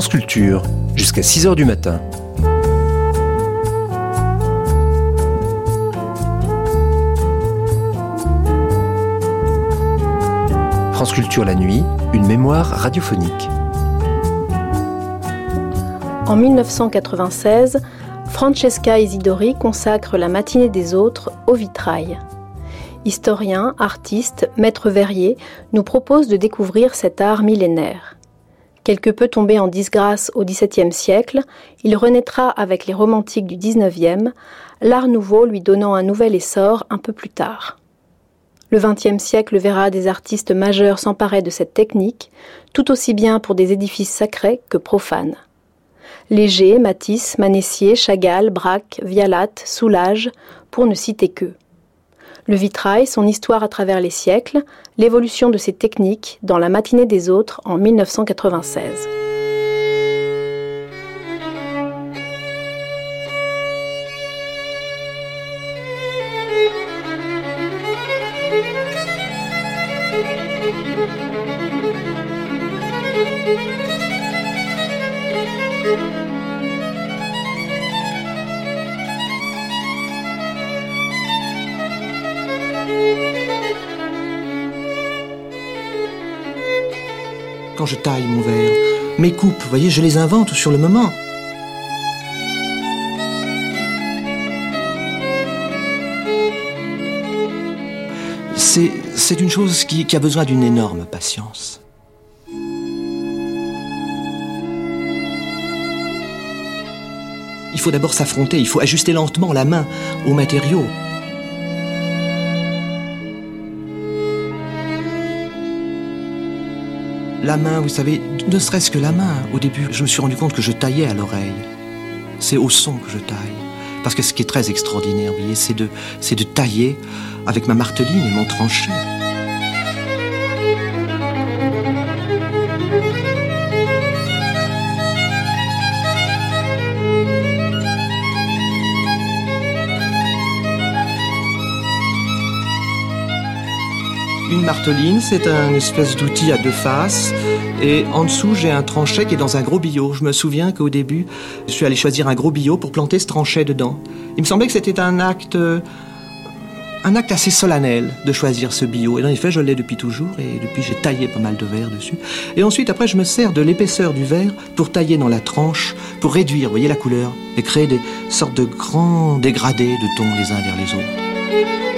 France Culture, jusqu'à 6h du matin. France Culture la nuit, une mémoire radiophonique. En 1996, Francesca Isidori consacre La matinée des autres au vitrail. Historien, artiste, maître verrier nous propose de découvrir cet art millénaire. Quelque peu tombé en disgrâce au XVIIe siècle, il renaîtra avec les romantiques du XIXe, l'art nouveau lui donnant un nouvel essor un peu plus tard. Le XXe siècle verra des artistes majeurs s'emparer de cette technique, tout aussi bien pour des édifices sacrés que profanes. Léger, Matisse, Manessier, Chagall, Braque, Vialat, Soulage, pour ne citer qu'eux. Le vitrail, son histoire à travers les siècles, l'évolution de ses techniques dans la matinée des autres en 1996. Mes coupes, vous voyez, je les invente sur le moment. C'est une chose qui, qui a besoin d'une énorme patience. Il faut d'abord s'affronter, il faut ajuster lentement la main aux matériaux. La main, vous savez, ne serait-ce que la main. Au début, je me suis rendu compte que je taillais à l'oreille. C'est au son que je taille. Parce que ce qui est très extraordinaire, vous voyez, c'est de, de tailler avec ma marteline et mon tranchet. Une marteline, c'est un espèce d'outil à deux faces. Et en dessous, j'ai un tranchet qui est dans un gros billot. Je me souviens qu'au début, je suis allé choisir un gros billot pour planter ce tranchet dedans. Il me semblait que c'était un acte, un acte assez solennel de choisir ce billot. Et en effet, je l'ai depuis toujours. Et depuis, j'ai taillé pas mal de verre dessus. Et ensuite, après, je me sers de l'épaisseur du verre pour tailler dans la tranche, pour réduire, vous voyez, la couleur et créer des sortes de grands dégradés de tons les uns vers les autres.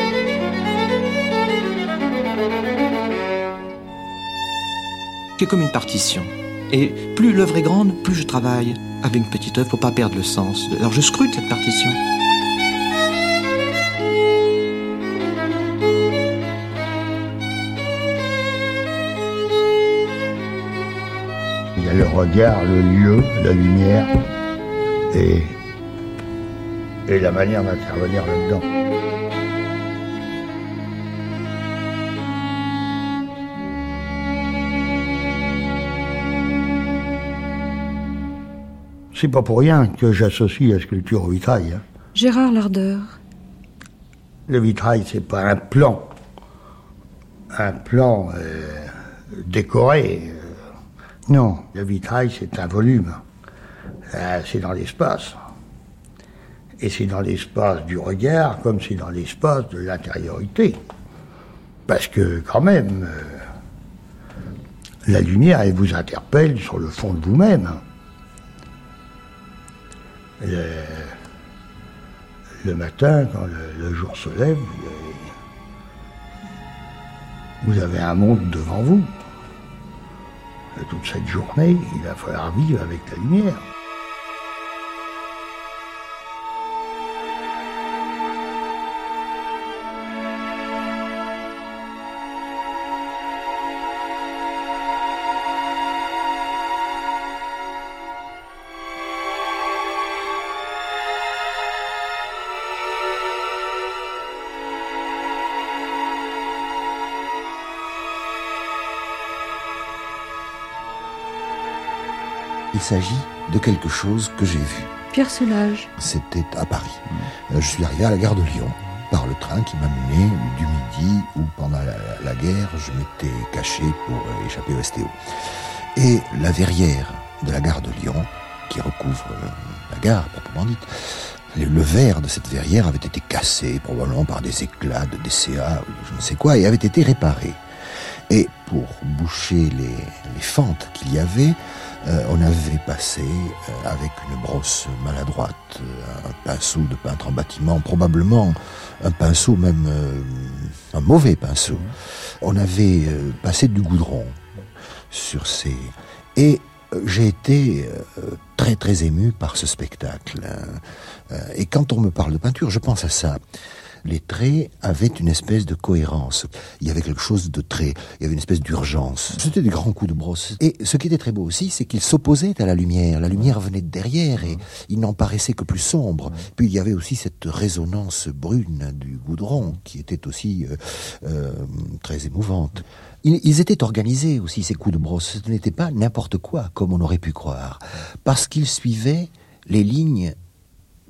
Comme une partition. Et plus l'œuvre est grande, plus je travaille avec une petite œuvre pour pas perdre le sens. Alors je scrute cette partition. Il y a le regard, le lieu, la lumière et, et la manière d'intervenir là-dedans. C'est pas pour rien que j'associe la sculpture au vitrail. Hein. Gérard Lardeur. Le vitrail, c'est pas un plan. Un plan euh, décoré. Euh. non, le vitrail, c'est un volume. Euh, c'est dans l'espace. Et c'est dans l'espace du regard comme c'est dans l'espace de l'intériorité. Parce que quand même, la lumière, elle vous interpelle sur le fond de vous-même. Le, matin, quand le, jour se lève, vous avez un monde devant vous. toute cette journée, il va falloir vivre avec la lumière. S'agit de quelque chose que j'ai vu. Pierre Solage. C'était à Paris. Euh, je suis arrivé à la gare de Lyon par le train qui m'a mené du midi où pendant la, guerre je m'étais caché pour échapper au STO. Et la verrière de la gare de Lyon, qui recouvre euh, la gare proprement dite. Le verre de cette verrière avait été cassé, probablement par des éclats de DCA ou je ne sais quoi, et avait été réparé. Et pour boucher les, fentes qu'il y avait, euh, on avait passé euh, avec une brosse maladroite, euh, un pinceau de peintre en bâtiment, probablement un pinceau même un mauvais pinceau. On avait passé du goudron sur ces et j'ai été très très ému par ce spectacle. Et quand on me parle de peinture, je pense à ça les traits avaient une espèce de cohérence. Il y avait quelque chose de très, il y avait une espèce d'urgence. C'était des grands coups de brosse. Et ce qui était très beau aussi, c'est qu'ils s'opposaient à la lumière. La lumière venait de derrière et il n'en paraissait que plus sombre. Puis il y avait aussi cette résonance brune du goudron qui était aussi euh, euh, très émouvante. Ils, étaient organisés aussi, ces coups de brosse. Ce n'était pas n'importe quoi, comme on aurait pu croire. Parce qu'ils suivaient les lignes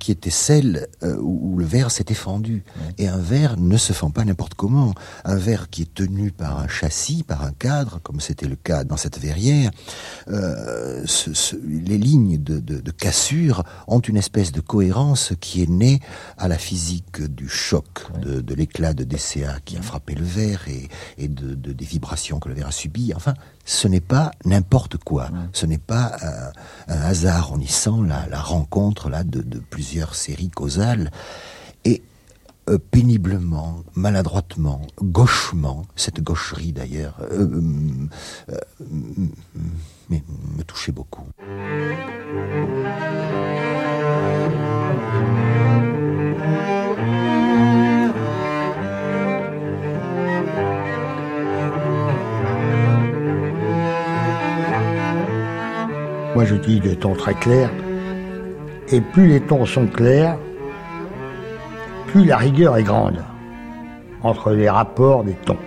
qui était celle euh, où, le verre s'était fendu. Et un verre ne se fend pas n'importe comment. Un verre qui est tenu par un châssis, par un cadre, comme c'était le cas dans cette verrière, euh, les lignes de, cassure ont une espèce de cohérence qui est née à la physique du choc, de, l'éclat de DCA qui a frappé le verre et, de, des vibrations que le verre a subies. Enfin, ce n'est pas n'importe quoi. Ce n'est pas un, hasard. On y sent la, rencontre là de, plusieurs séries causales. Et euh, péniblement, maladroitement, gauchement, cette gaucherie d'ailleurs, euh, euh, me touchait beaucoup. Moi, j'utilise des tons très clairs. Et plus les tons sont clairs, plus la rigueur est grande entre les rapports des tons.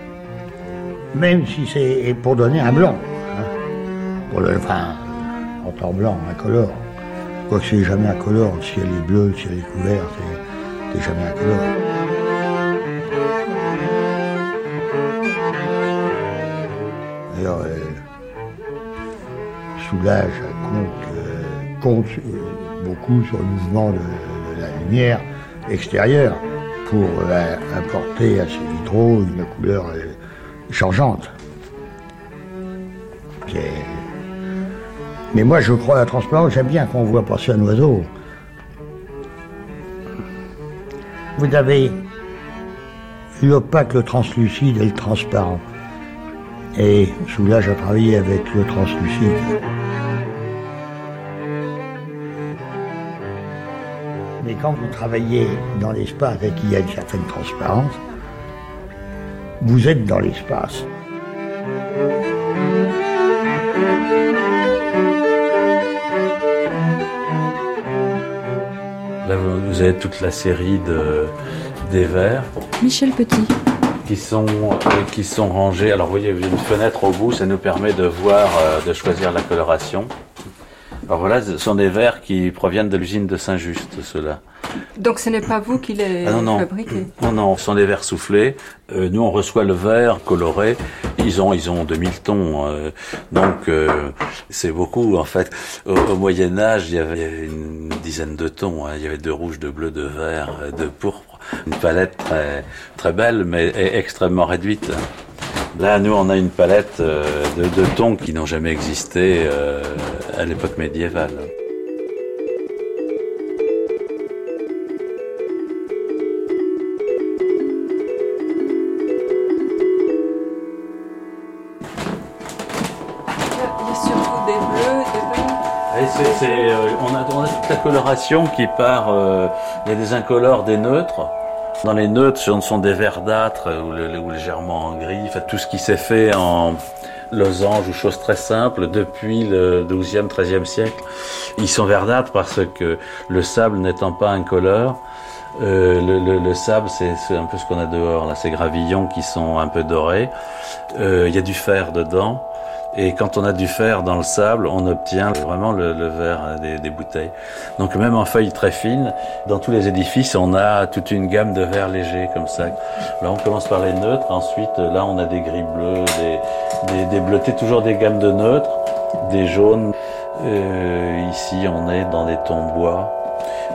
Même si c'est pour donner un blanc. Hein. pour le, enfin, en temps blanc, un color. Quoique c'est jamais un color. Le ciel est bleu, le ciel est couvert, c'est jamais un color. Alors, soulage compte euh, beaucoup sur le mouvement de, la lumière extérieure pour euh, apporter à ces vitraux une couleur euh, changeante. Mais moi, je crois à la transparence. J'aime bien qu'on voit passer un oiseau. Vous avez l'opaque, le translucide et le transparent. Et Soulage a travaillé avec le translucide. Mais quand vous travaillez dans l'espace et qu'il y a une certaine transparence, vous êtes dans l'espace. Là, vous avez toute la série de, des verres. Michel Petit. Qui sont, euh, qui sont rangés. Alors, vous voyez, il y a une fenêtre au bout, ça nous permet de voir, euh, de choisir la coloration. Alors voilà, ce sont des verres qui proviennent de l'usine de Saint-Just, ceux-là. Donc ce n'est pas vous qui les ah non, fabriquez Non, non, ce sont des verres soufflés. Euh, nous, on reçoit le verre coloré. Ils ont, ils ont 2000 tons. Euh, donc euh, c'est beaucoup, en fait. Au, Moyen Âge, il y avait une dizaine de tons. Hein. Il y avait de rouge, de bleu, de vert, de pourpre. Une palette très, très belle, mais extrêmement réduite. Là, nous, on a une palette euh, de, tons qui n'ont jamais existé euh, à l'époque médiévale. Euh, on, a, toute la coloration qui part, il y a des incolores, des neutres. Dans les neutres, ce sont des verdâtres ou, légèrement en gris, tout ce qui s'est fait en losange ou choses très simples depuis le 12e, 13e siècle. Ils sont verdâtres parce que le sable n'étant pas incolore, euh, le, sable, c'est un peu ce qu'on a dehors, là, ces gravillons qui sont un peu dorés. Euh, il y a du fer dedans. Et quand on a du fer dans le sable, on obtient vraiment le, verre des, bouteilles. Donc même en feuilles très fines, dans tous les édifices, on a toute une gamme de verres légers comme ça. Là, on commence par les neutres. Ensuite, là, on a des gris bleus, des, des, des bleutés, toujours des gammes de neutres, des jaunes. Euh, ici, on est dans des tons bois.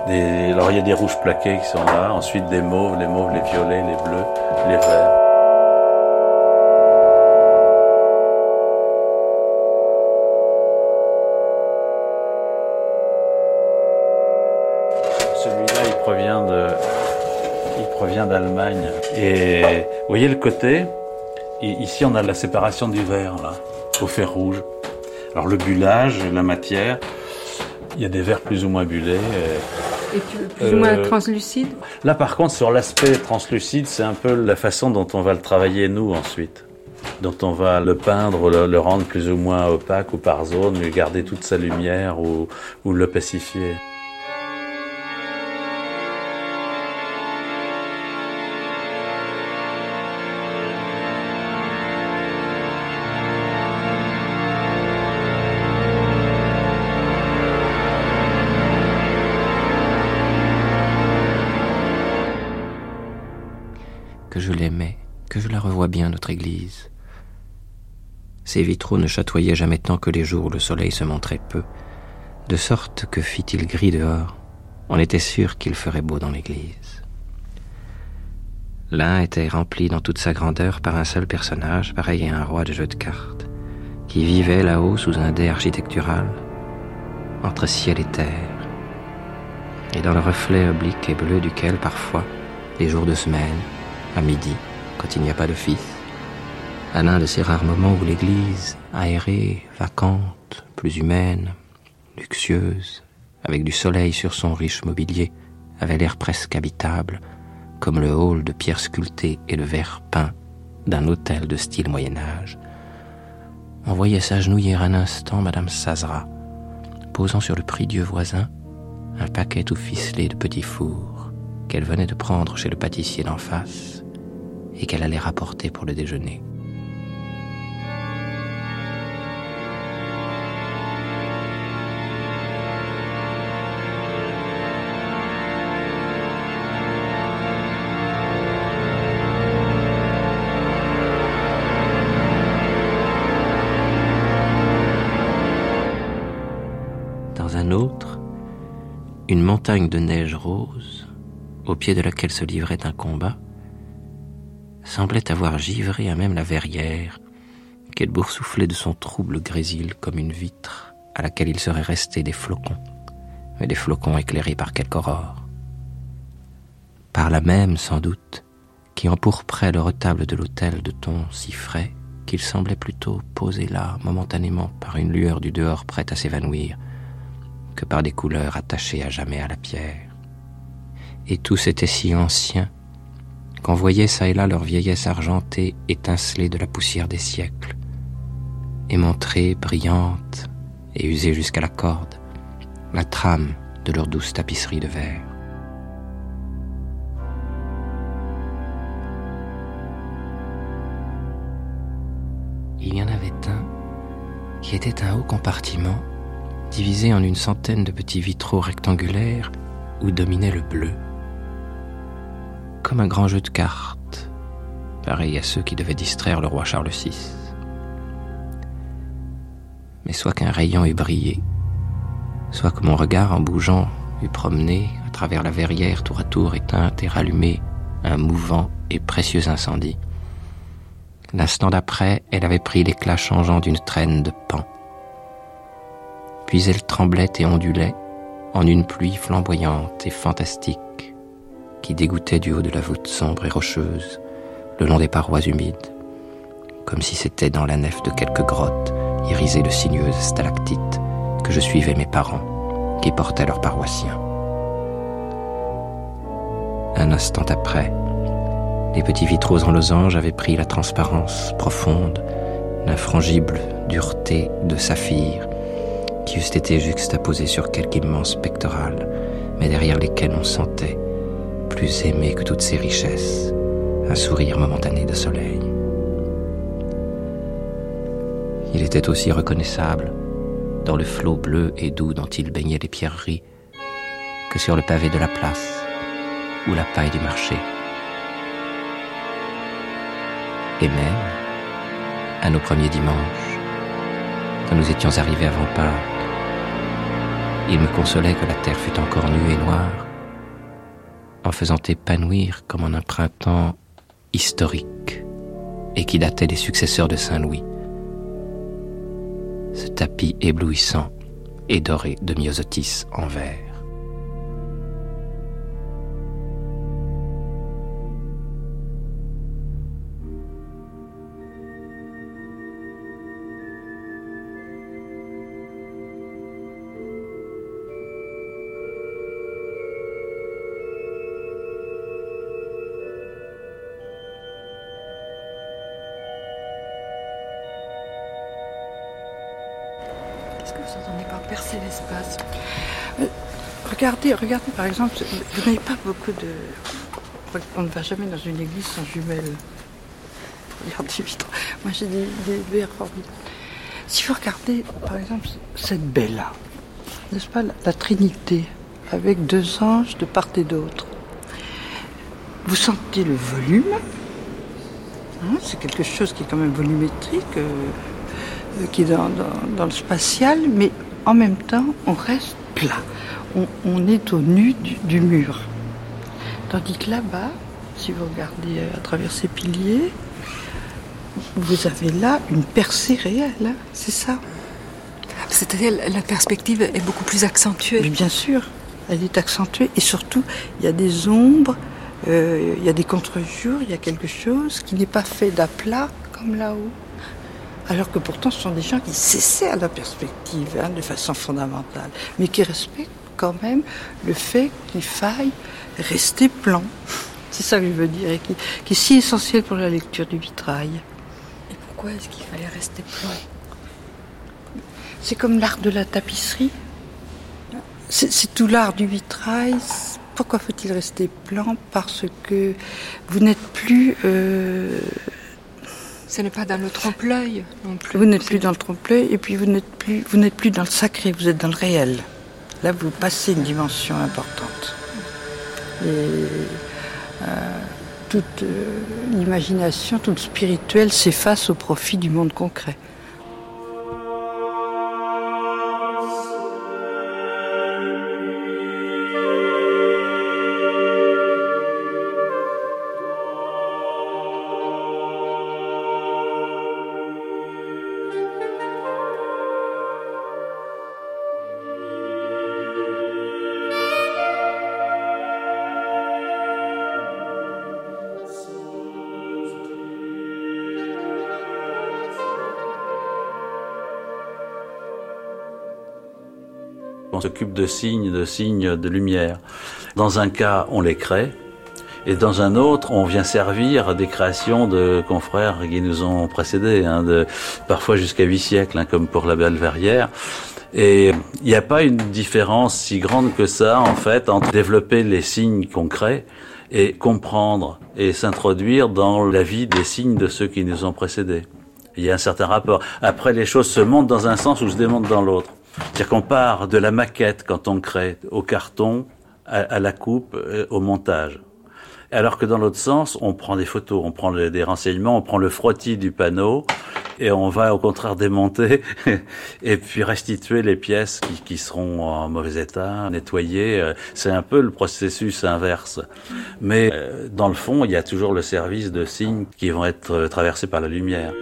Alors, il y a des rouges plaqués qui sont là. Ensuite, des mauves, les mauves, les violets, les bleus, les verts. Il provient d'Allemagne. Et vous voyez le côté? Ici, on a la séparation du verre, là, au fer rouge. Alors le bullage, la matière, il y a des verres plus ou moins bullés. Et, plus ou moins euh, translucides? Là, par contre, sur l'aspect translucide, c'est un peu la façon dont on va le travailler, nous, ensuite. Dont on va le peindre, le, rendre plus ou moins opaque ou par zone, lui garder toute sa lumière ou, ou le pacifier. Bien notre église. Ses vitraux ne chatoyaient jamais tant que les jours où le soleil se montrait peu, de sorte que fit-il gris dehors, on était sûr qu'il ferait beau dans l'église. L'un était rempli dans toute sa grandeur par un seul personnage, pareil à un roi de jeu de cartes, qui vivait là-haut sous un dé architectural, entre ciel et terre, et dans le reflet oblique et bleu duquel, parfois, les jours de semaine, à midi, quand il n'y a pas de fils, à l'un de ces rares moments où l'église, aérée, vacante, plus humaine, luxueuse, avec du soleil sur son riche mobilier, avait l'air presque habitable, comme le hall de pierre sculptée et le verre peint d'un hôtel de style Moyen Âge. On voyait s'agenouiller un instant Madame Sazra, posant sur le prie-dieu voisin un paquet tout ficelé de petits fours qu'elle venait de prendre chez le pâtissier d'en face et qu'elle allait rapporter pour le déjeuner. Dans un autre, une montagne de neige rose, au pied de laquelle se livrait un combat, semblait avoir givré à même la verrière, qu'elle boursouflait de son trouble grésil comme une vitre à laquelle il serait resté des flocons, mais des flocons éclairés par quelque aurore. Par la même, sans doute, qui empourprait le retable de l'hôtel de ton si frais qu'il semblait plutôt posé là, momentanément, par une lueur du dehors prête à s'évanouir, que par des couleurs attachées à jamais à la pierre. Et tous étaient si anciens qu'on voyait çà et là leur vieillesse argentée étinceler de la poussière des siècles, et montrer, brillante et usée jusqu'à la corde, la trame de leur douce tapisserie de verre. Il y en avait un qui était un haut compartiment divisé en une centaine de petits vitraux rectangulaires où dominait le bleu comme un grand jeu de cartes, pareil à ceux qui devaient distraire le roi Charles VI. Mais soit qu'un rayon eût brillé, soit que mon regard en bougeant eût promené à travers la verrière tour à tour éteinte et rallumé un mouvant et précieux incendie. L'instant d'après, elle avait pris l'éclat changeant d'une traîne de pan. Puis elle tremblait et ondulait en une pluie flamboyante et fantastique qui dégoûtait du haut de la voûte sombre et rocheuse, le long des parois humides, comme si c'était dans la nef de quelque grotte irisée de sinueuses stalactites que je suivais mes parents, qui portaient leurs paroissiens. Un instant après, les petits vitraux en losange avaient pris la transparence profonde, l'infrangible dureté de saphir, qui eussent été juxtaposés sur quelque immense pectoral, mais derrière lesquels on sentait, plus aimé que toutes ces richesses, un sourire momentané de soleil. Il était aussi reconnaissable dans le flot bleu et doux dont il baignait les pierreries que sur le pavé de la place ou la paille du marché. Et même, à nos premiers dimanches, quand nous étions arrivés avant Pâques, Il me consolait que la terre fût encore nue et noire, en faisant épanouir comme en un printemps historique et qui datait des successeurs de Saint-Louis. Ce tapis éblouissant et doré de myosotis en verre. Regardez, regardez par exemple, vous n'avez pas beaucoup de. On ne va jamais dans une église sans jumelles. Regardez vite. Moi j'ai des, des verres formidables. Si vous regardez par exemple cette belle-là, n'est-ce pas, la, Trinité, avec deux anges de part et d'autre, vous sentez le volume. Hein, c'est quelque chose qui est quand même volumétrique, euh, euh, qui est dans, le spatial, mais en même temps, on reste plat on, est au nu du, mur. Tandis que là-bas, si vous regardez euh, à travers ces piliers, vous avez là une percée réelle, hein, c'est ça. C'est-à-dire la perspective est beaucoup plus accentuée. bien sûr, elle est accentuée et surtout il y a des ombres, euh, il y a des contre-jours, il y a quelque chose qui n'est pas fait d'aplat comme là-haut. Alors que pourtant ce sont des gens qui cessaient à la perspective hein, de façon fondamentale, mais qui respectent quand même le fait qu'il faille rester plan. C'est ça que je veux dire, et qui, est si essentiel pour la lecture du vitrail. Et pourquoi est-ce qu'il fallait rester plan C'est comme l'art de la tapisserie. C'est tout l'art du vitrail. Pourquoi faut-il rester plan Parce que vous n'êtes plus. Euh, Ce n'est pas dans le trompe-l'œil non plus. Vous n'êtes plus dans le trompe-l'œil et puis vous n'êtes plus, vous n'êtes plus dans le sacré, vous êtes dans le réel. Là, vous passez une dimension importante. Et euh, toute euh, l'imagination, toute spirituelle s'efface au profit du monde concret. On s'occupe de signes, de signes de lumière. Dans un cas, on les crée. Et dans un autre, on vient servir des créations de confrères qui nous ont précédés, hein, parfois jusqu'à huit siècles, hein, comme pour la Belle Verrière. Et il n'y a pas une différence si grande que ça, en fait, entre développer les signes qu'on crée et comprendre et s'introduire dans la vie des signes de ceux qui nous ont précédés. Il y a un certain rapport. Après, les choses se montent dans un sens ou se démontent dans l'autre. C'est-à-dire qu'on part de la maquette quand on crée, au carton, à, la coupe, euh, au montage. Alors que dans l'autre sens, on prend des photos, on prend des renseignements, on prend le frottis du panneau et on va au contraire démonter et puis restituer les pièces qui, qui seront en mauvais état, nettoyer. Euh, c'est un peu le processus inverse. Mais euh, dans le fond, il y a toujours le service de signes qui vont être traversés par la lumière.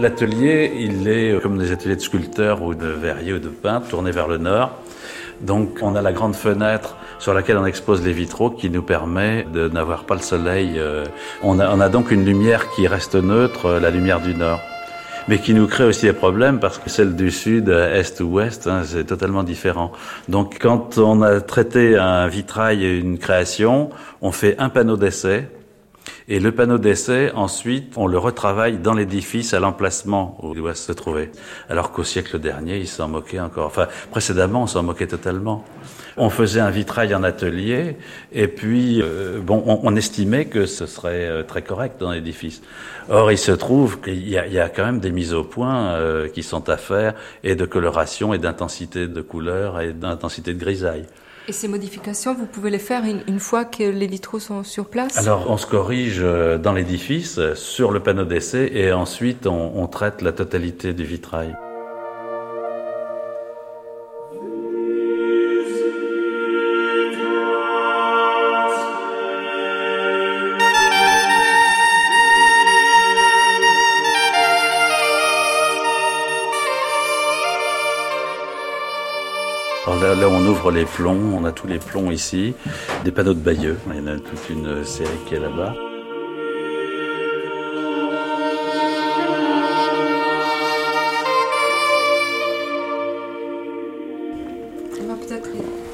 L'atelier, il est comme des ateliers de sculpteurs ou de verriers ou de peintres tournés vers le nord. Donc on a la grande fenêtre sur laquelle on expose les vitraux qui nous permet de n'avoir pas le soleil. Euh, on a, on a donc une lumière qui reste neutre, euh, la lumière du nord mais qui nous crée aussi des problèmes parce que celle du sud, est ou ouest, hein, c'est totalement différent. Donc quand on a traité un vitrail et une création, on fait un panneau d'essai Et le panneau d'essai, ensuite, on le retravaille dans l'édifice à l'emplacement où il doit se trouver. Alors qu'au siècle dernier, il s'en moquait encore. Enfin, précédemment, on s'en moquait totalement. On faisait un vitrail en atelier, et puis, euh, bon, on, estimait que ce serait euh, très correct dans l'édifice. Or, il se trouve qu'il y, y, a quand même des mises au point euh, qui sont à faire, et de coloration, et d'intensité de couleur, et d'intensité de grisaille. Et ces modifications, vous pouvez les faire une, fois que les vitraux sont sur place? Alors, on se corrige dans l'édifice, sur le panneau d'essai, et ensuite, on, on traite la totalité du vitrail. Là, on ouvre les plombs, on a tous les plombs ici, des panneaux de Bayeux, il y en a toute une série qui est là-bas.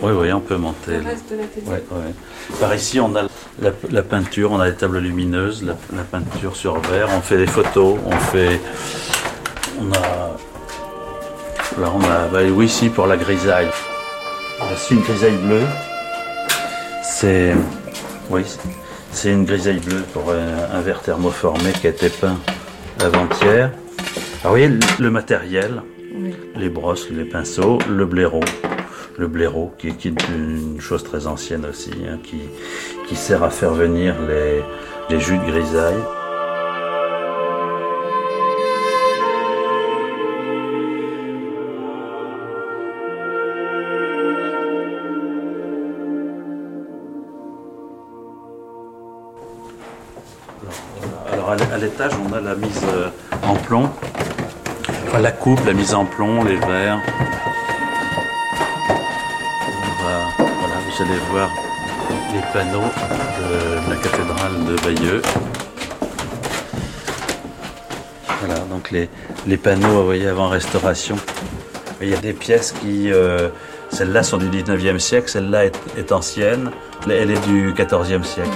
Oui, oui, on peut monter. Par ici, on a la, peinture, on a les tables lumineuses, la, la, peinture sur verre, on fait des photos, on fait. On a. Là, on a. Bah, oui, ici, pour la grisaille. C'est une grisaille bleue. C'est. Oui, c'est une grisaille bleue pour un, un, verre thermoformé qui a été peint avant-hier. Alors, vous voyez le matériel, oui. les brosses, les pinceaux, le blaireau le blaireau, qui, qui, est une chose très ancienne aussi, hein, qui, qui, sert à faire venir les, les jus de grisaille. La mise en plomb, les verres. vous allez voir les panneaux de la cathédrale de Bayeux. Voilà, donc les, les panneaux, vous voyez, avant restauration. Il y a des pièces qui, euh, celles-là sont du 19e siècle, celle-là est, est, ancienne, elle est du 14e siècle.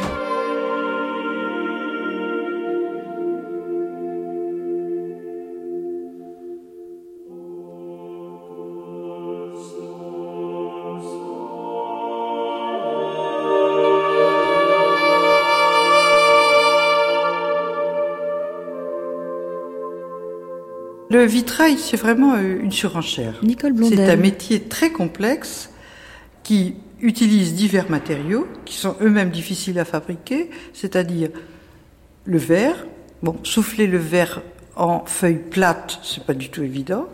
Le vitrail, c'est vraiment euh, une surenchère. Nicole C'est un métier très complexe qui utilise divers matériaux qui sont eux-mêmes difficiles à fabriquer, c'est-à-dire le verre. Bon, souffler le verre en feuille plate, c'est pas du tout évident.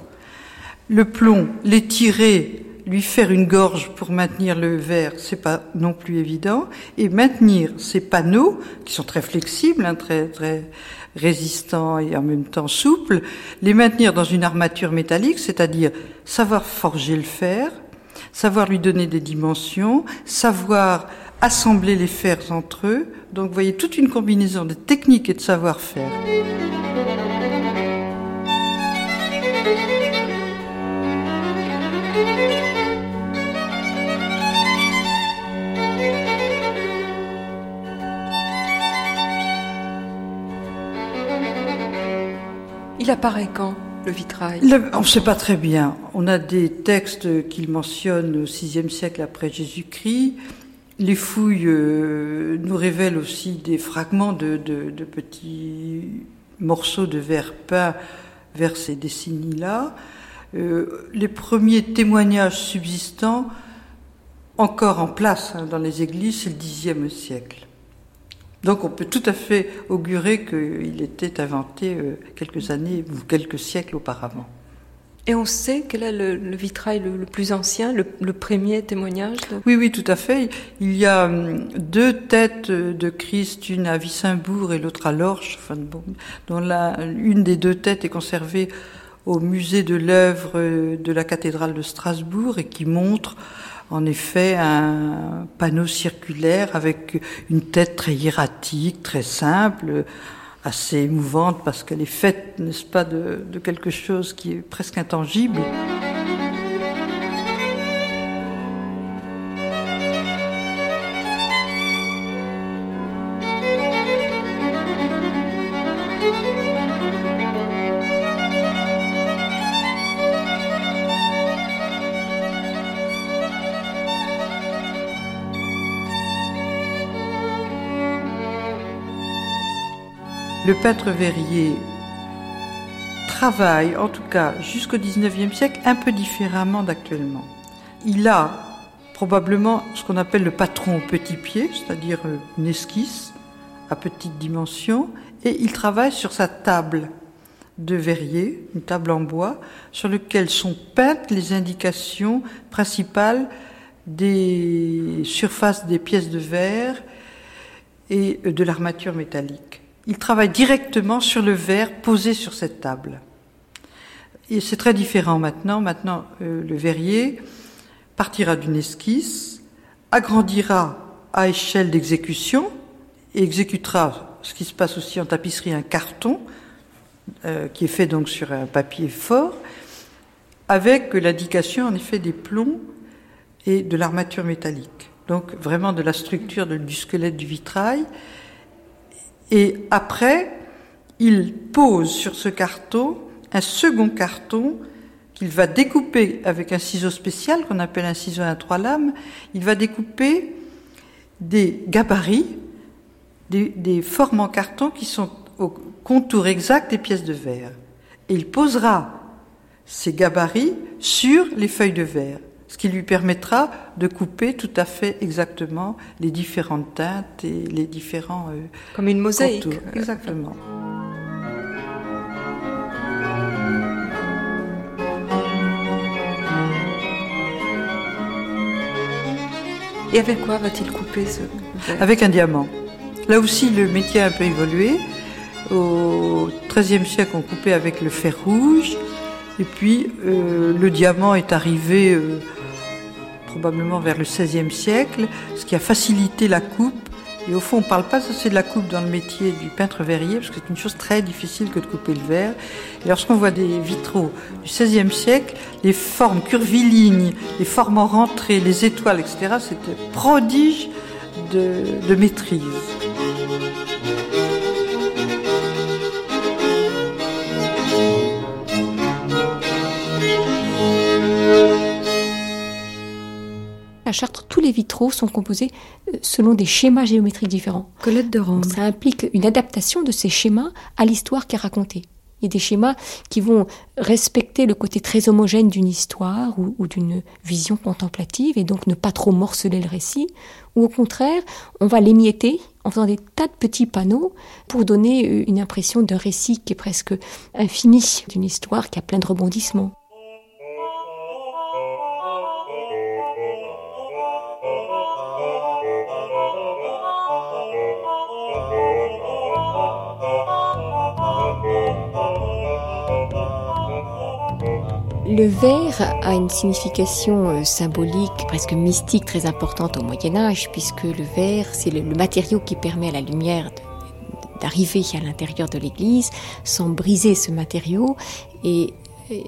Le plomb, l'étirer, lui faire une gorge pour maintenir le verre, c'est pas non plus évident. Et maintenir ces panneaux, qui sont très flexibles, hein, très, très résistants et en même temps souples, les maintenir dans une armature métallique, c'est-à-dire savoir forger le fer, savoir lui donner des dimensions, savoir assembler les fers entre eux. Donc vous voyez toute une combinaison de techniques et de savoir-faire. Il apparaît quand le vitrail? On ne sait pas très bien. On a des textes qu'il mentionne au VIe siècle après Jésus-Christ. Les fouilles euh, nous révèlent aussi des fragments de, de, de petits morceaux de verre peint vers ces décennies-là. Euh, les premiers témoignages subsistants, encore en place hein, dans les églises, c'est le Xe siècle. Donc on peut tout à fait augurer qu'il était inventé euh, quelques années ou quelques siècles auparavant. Et on sait quel est le, le vitrail le, le, plus ancien, le, le premier témoignage de... Oui, oui, tout à fait. Il y a hum, deux têtes de Christ, une à Wissembourg et l'autre à Lorsch, enfin, bon, dont la, une des deux têtes est conservée au musée de l'œuvre de la cathédrale de Strasbourg et qui montre en effet un panneau circulaire avec une tête très hiératique, très simple, assez émouvante parce qu'elle est faite, n'est-ce pas, de, de, quelque chose qui est presque intangible. Le peintre verrier travaille, en tout cas jusqu'au 19e siècle, un peu différemment d'actuellement. Il a probablement ce qu'on appelle le patron au petit pied, c'est-à-dire euh, une esquisse à petite dimension, et il travaille sur sa table de verrier, une table en bois, sur laquelle sont peintes les indications principales des surfaces des pièces de verre et de l'armature métallique. Il travaille directement sur le verre posé sur cette table. Et c'est très différent maintenant. Maintenant, euh, le verrier partira d'une esquisse, agrandira à échelle d'exécution et exécutera ce qui se passe aussi en tapisserie, un carton euh, qui est fait donc sur un papier fort, avec l'indication en effet des plombs et de l'armature métallique. Donc vraiment de la structure du squelette du vitrail. Et après, il pose sur ce carton un second carton qu'il va découper avec un ciseau spécial qu'on appelle un ciseau à trois lames. Il va découper des gabarits, des, formes en carton qui sont au contour exact des pièces de verre. Et il posera ces gabarits sur les feuilles de verre, ce qui lui permettra de couper tout à fait exactement les différentes teintes et les différents euh, comme une mosaïque. Contours. Exactement. Et avec quoi va-t-il couper ce Avec un diamant. Là aussi, le métier a un peu évolué. Au XIIIe siècle, on coupait avec le fer rouge. Et puis, euh, le diamant est arrivé euh, probablement vers le XVIe siècle, ce qui a facilité la coupe. Et au fond, on ne parle pas assez de la coupe dans le métier du peintre verrier, parce que c'est une chose très difficile que de couper le verre. Et lorsqu'on voit des vitraux du XVIe siècle, les formes curvilignes, les formes en rentrée, les étoiles, etc., c'était prodige de, de maîtrise. Chartres, tous les vitraux sont composés euh, selon des schémas géométriques différents. Colette de Rome. Ça implique une adaptation de ces schémas à l'histoire qui est racontée. Il y a des schémas qui vont respecter le côté très homogène d'une histoire ou, ou d'une vision contemplative et donc ne pas trop morceler le récit. Ou au contraire, on va l'émietter en faisant des tas de petits panneaux pour donner euh, une impression d'un récit qui est presque infini, d'une histoire qui a plein de rebondissements. Le verre a une signification euh, symbolique, presque mystique, très importante au Moyen Âge, puisque le verre, c'est le, matériau qui permet à la lumière d'arriver à l'intérieur de l'église sans briser ce matériau. Et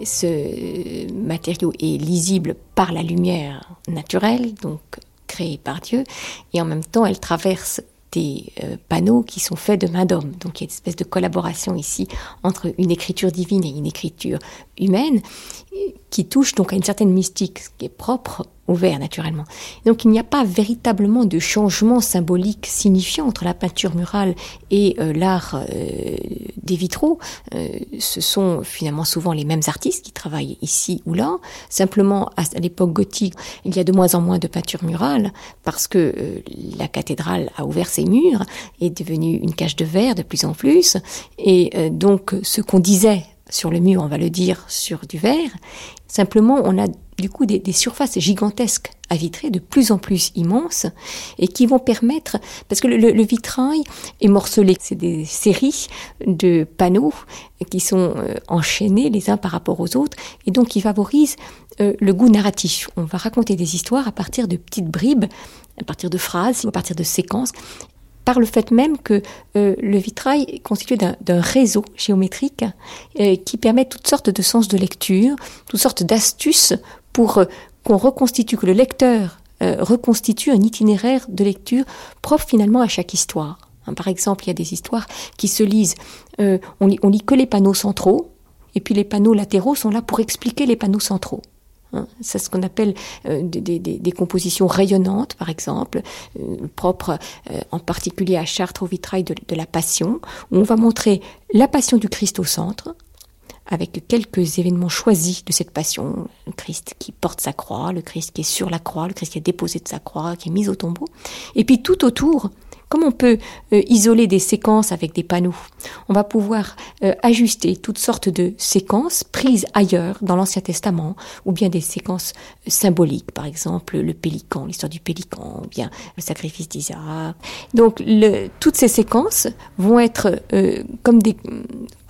ce matériau est lisible par la lumière naturelle, donc créée par Dieu, et en même temps, elle traverse des euh, panneaux qui sont faits de main d'homme. Donc il y a une espèce de collaboration ici entre une écriture divine et une écriture humaine qui touche donc à une certaine mystique, ce qui est propre au verre naturellement. Donc il n'y a pas véritablement de changement symbolique signifiant entre la peinture murale et euh, l'art euh, des vitraux. Euh, ce sont finalement souvent les mêmes artistes qui travaillent ici ou là. Simplement, à, à l'époque gothique, il y a de moins en moins de peinture murale parce que la cathédrale a ouvert ses murs, est devenue une cage de verre de plus en plus. Et donc ce qu'on disait sur le mur, on va le dire sur du verre. Simplement, on a du coup des, surfaces gigantesques à vitrer, de plus en plus immenses, et qui vont permettre, parce que le vitrail est morcelé, c'est des séries de panneaux qui sont euh, enchaînés les uns par rapport aux autres, et donc qui favorisent euh, le goût narratif. On va raconter des histoires à partir de petites bribes, à partir de phrases, à partir de séquences, par le fait même que euh, le vitrail est constitué d'un réseau géométrique euh, qui permet toutes sortes de sens de lecture, toutes sortes d'astuces pour euh, qu'on reconstitue, que le lecteur reconstitue un itinéraire de lecture propre finalement à chaque histoire. Hein, par exemple, il y a des histoires qui se lisent, on, on lit que les panneaux centraux, et puis les panneaux latéraux sont là pour expliquer les panneaux centraux. Hein. C'est ce qu'on appelle euh, des, compositions rayonnantes, par exemple, euh, propres euh, en particulier à Chartres au vitrail de, de, la Passion, où on va montrer la Passion du Christ au centre, avec quelques événements choisis de cette passion, le Christ qui porte sa croix, le Christ qui est sur la croix, le Christ qui est déposé de sa croix, qui est mis au tombeau, et puis tout autour, comme on peut euh, isoler des séquences avec des panneaux, on va pouvoir euh, ajuster toutes sortes de séquences prises ailleurs dans l'Ancien Testament, ou bien des séquences euh, symboliques, par exemple le pélican, l'histoire du pélican, ou bien le sacrifice d'Isaac. Donc toutes ces séquences vont être comme des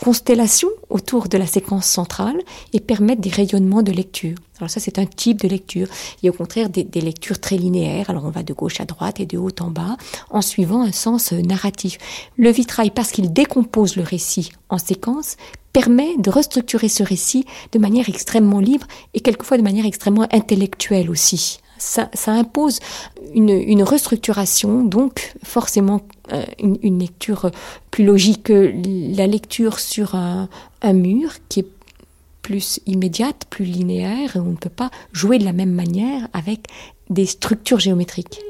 constellations autour de la séquence centrale et permettre des rayonnements de lecture. Alors ça, c'est un type de lecture. Il y a au contraire des, lectures très linéaires. Alors on va de gauche à droite et de haut en bas en suivant un sens narratif. Le vitrail, parce qu'il décompose le récit en séquences, permet de restructurer ce récit de manière extrêmement libre et quelquefois de manière extrêmement intellectuelle aussi. Ça, impose une, restructuration, donc forcément euh, une, lecture plus logique que la lecture sur un mur qui est plus immédiate, plus linéaire, et on ne peut pas jouer de la même manière avec des structures géométriques.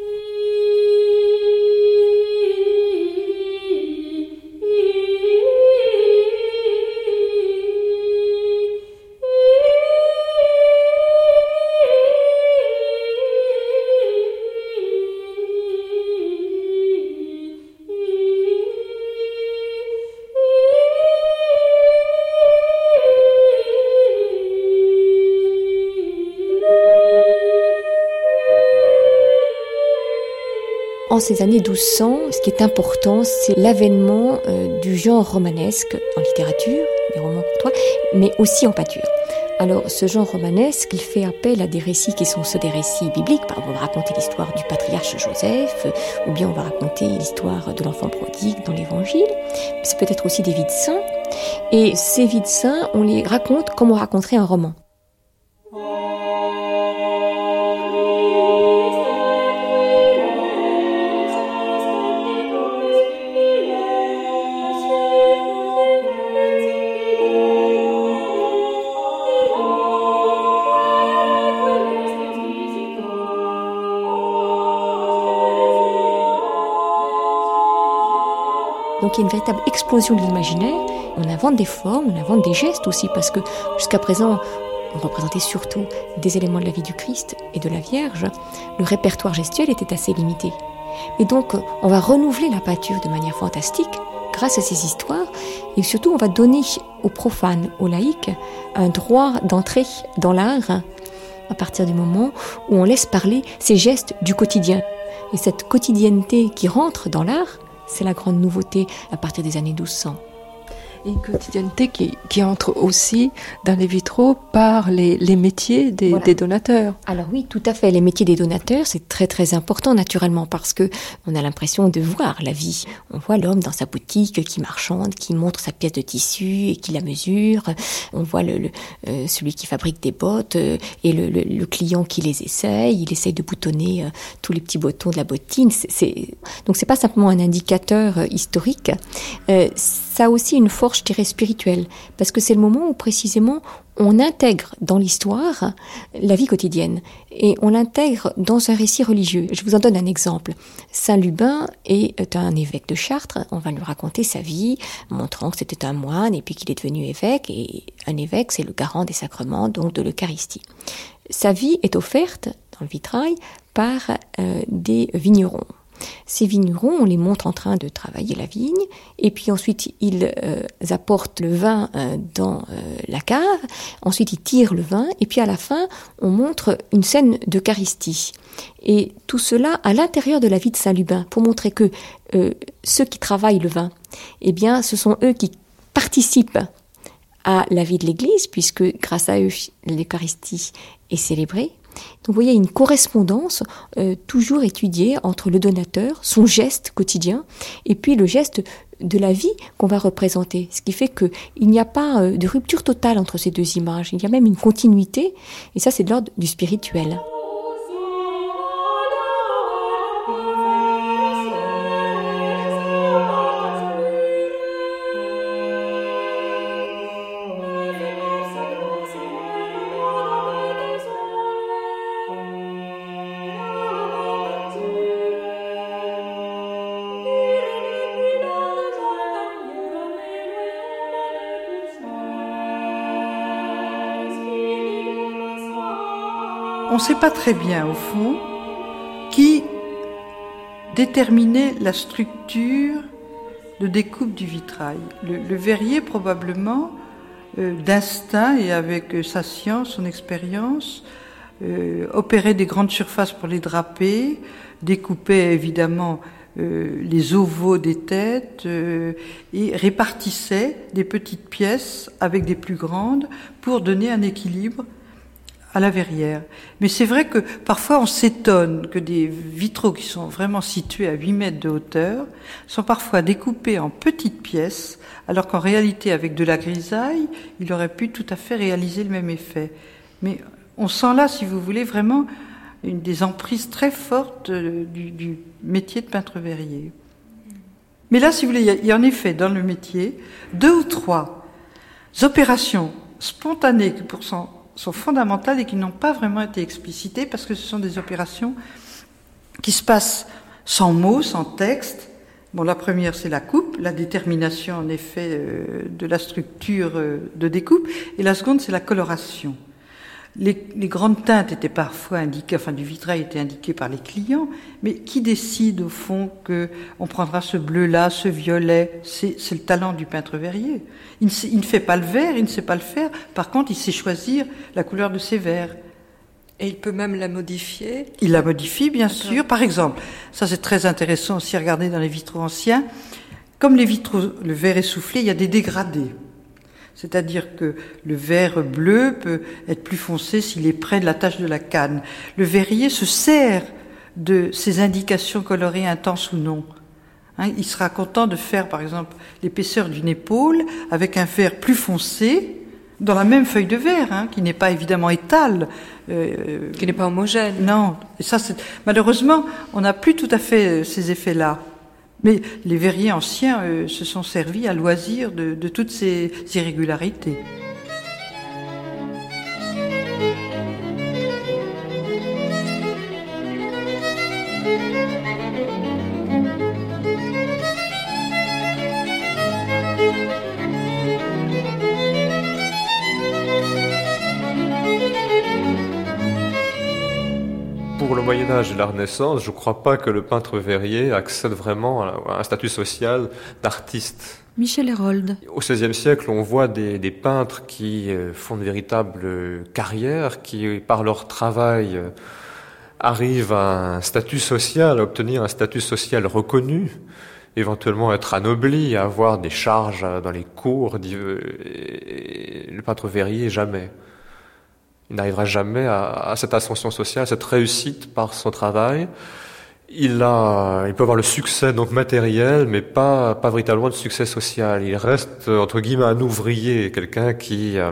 En ces années 1200, ce qui est important, c'est l'avènement euh, du genre romanesque en littérature, des romans courtois, mais aussi en pâture. Alors, ce genre romanesque, il fait appel à des récits qui sont ceux des récits bibliques. Par exemple, on va raconter l'histoire du patriarche Joseph, ou bien on va raconter l'histoire de l'enfant prodigue dans l'évangile. C'est peut-être aussi des vies de saints. Et ces vies de saints, on les raconte comme on raconterait un roman. Une véritable explosion de l'imaginaire. On invente des formes, on invente des gestes aussi, parce que jusqu'à présent, on représentait surtout des éléments de la vie du Christ et de la Vierge. Le répertoire gestuel était assez limité. Et donc, on va renouveler la pâture de manière fantastique grâce à ces histoires, et surtout, on va donner aux profanes, aux laïcs, un droit d'entrer dans l'art à partir du moment où on laisse parler ces gestes du quotidien. Et cette quotidienneté qui rentre dans l'art, c'est la grande nouveauté à partir des années 1200 une quotidienneté qui, qui, entre aussi dans les vitraux par les, les métiers des, voilà. des, donateurs. Alors oui, tout à fait. Les métiers des donateurs, c'est très très important naturellement parce que on a l'impression de voir la vie. On voit l'homme dans sa boutique qui marchande, qui montre sa pièce de tissu et qui la mesure. On voit le, le euh, celui qui fabrique des bottes euh, et le, le, le, client qui les essaye. Il essaye de boutonner euh, tous les petits boutons de la bottine. C'est, donc c'est pas simplement un indicateur euh, historique. Euh, ça a aussi une force, je dirais, spirituelle, parce que c'est le moment où précisément on intègre dans l'histoire la vie quotidienne et on l'intègre dans un récit religieux. Je vous en donne un exemple. Saint Lubin est un évêque de Chartres. On va lui raconter sa vie, montrant que c'était un moine et puis qu'il est devenu évêque. Et un évêque, c'est le garant des sacrements, donc de l'Eucharistie. Sa vie est offerte dans le vitrail par euh, des vignerons. Ces vignerons, on les montre en train de travailler la vigne, et puis ensuite ils euh, apportent le vin euh, dans euh, la cave, ensuite ils tirent le vin, et puis à la fin, on montre une scène d'Eucharistie. Et tout cela à l'intérieur de la vie de Saint-Lubin, pour montrer que ceux qui travaillent le vin, eh bien, ce sont eux qui participent à la vie de l'Église, puisque grâce à eux, l'Eucharistie est célébrée. Donc vous voyez une correspondance euh, toujours étudiée entre le donateur, son geste quotidien, et puis le geste de la vie qu'on va représenter. Ce qui fait qu'il n'y a pas euh, de rupture totale entre ces deux images. Il y a même une continuité, et ça c'est de l'ordre du spirituel. Pas très bien, au fond, qui déterminait la structure de découpe du vitrail. Le, verrier, probablement, euh, d'instinct et avec euh, sa science, son expérience, euh, opérait des grandes surfaces pour les draper, découpait évidemment les ovaux des têtes et répartissait des petites pièces avec des plus grandes pour donner un équilibre à la verrière. Mais c'est vrai que parfois on s'étonne que des vitraux qui sont vraiment situés à 8 mètres de hauteur sont parfois découpés en petites pièces, alors qu'en réalité avec de la grisaille, il aurait pu tout à fait réaliser le même effet. Mais on sent là, si vous voulez, vraiment une des emprises très fortes du, métier de peintre verrier. Mais là, si vous voulez, il y a en effet dans le métier deux ou trois opérations spontanées qui pour sont fondamentales et qui n'ont pas vraiment été explicitées parce que ce sont des opérations qui se passent sans mots, sans texte. Bon, la première, c'est la coupe, la détermination en effet euh, de la structure euh, de découpe, et la seconde, c'est la coloration. Les, grandes teintes étaient parfois indiquées, enfin du vitrail était indiqué par les clients, mais qui décide au fond que on prendra ce bleu-là, ce violet? C'est le talent du peintre verrier. Il ne, il ne, fait pas le vert, il ne sait pas le faire. Par contre, il sait choisir la couleur de ses verres. Et il peut même la modifier Il la modifie, bien sûr. Par exemple, ça c'est très intéressant aussi à regarder dans les vitraux anciens. Comme les vitraux, le verre est soufflé, il y a des dégradés. C'est-à-dire que le vert bleu peut être plus foncé s'il est près de la tache de la canne. Le verrier se sert de ces indications colorées intenses ou non. Hein, il sera content de faire, par exemple, l'épaisseur d'une épaule avec un vert plus foncé dans la même feuille de verre, hein, qui n'est pas évidemment étale. Euh, qui n'est pas homogène. Non. Et ça, malheureusement, on n'a plus tout à fait ces effets-là. Mais les verriers anciens euh, se sont servis à loisir de, de toutes ces irrégularités. Moyen Âge et la Renaissance, je ne crois pas que le peintre verrier accède vraiment à un statut social d'artiste. Michel Hérold. Au XVIe siècle, on voit des, peintres qui euh, font de véritables carrières, qui, par leur travail, euh, arrivent à un statut social, à obtenir un statut social reconnu, éventuellement être anobli, avoir des charges dans les cours. Le peintre verrier, jamais. Il n'arrivera jamais à, cette ascension sociale, à cette réussite par son travail. Il a, il peut avoir le succès donc matériel, mais pas pas véritablement de succès social. Il reste entre guillemets un ouvrier, quelqu'un qui euh,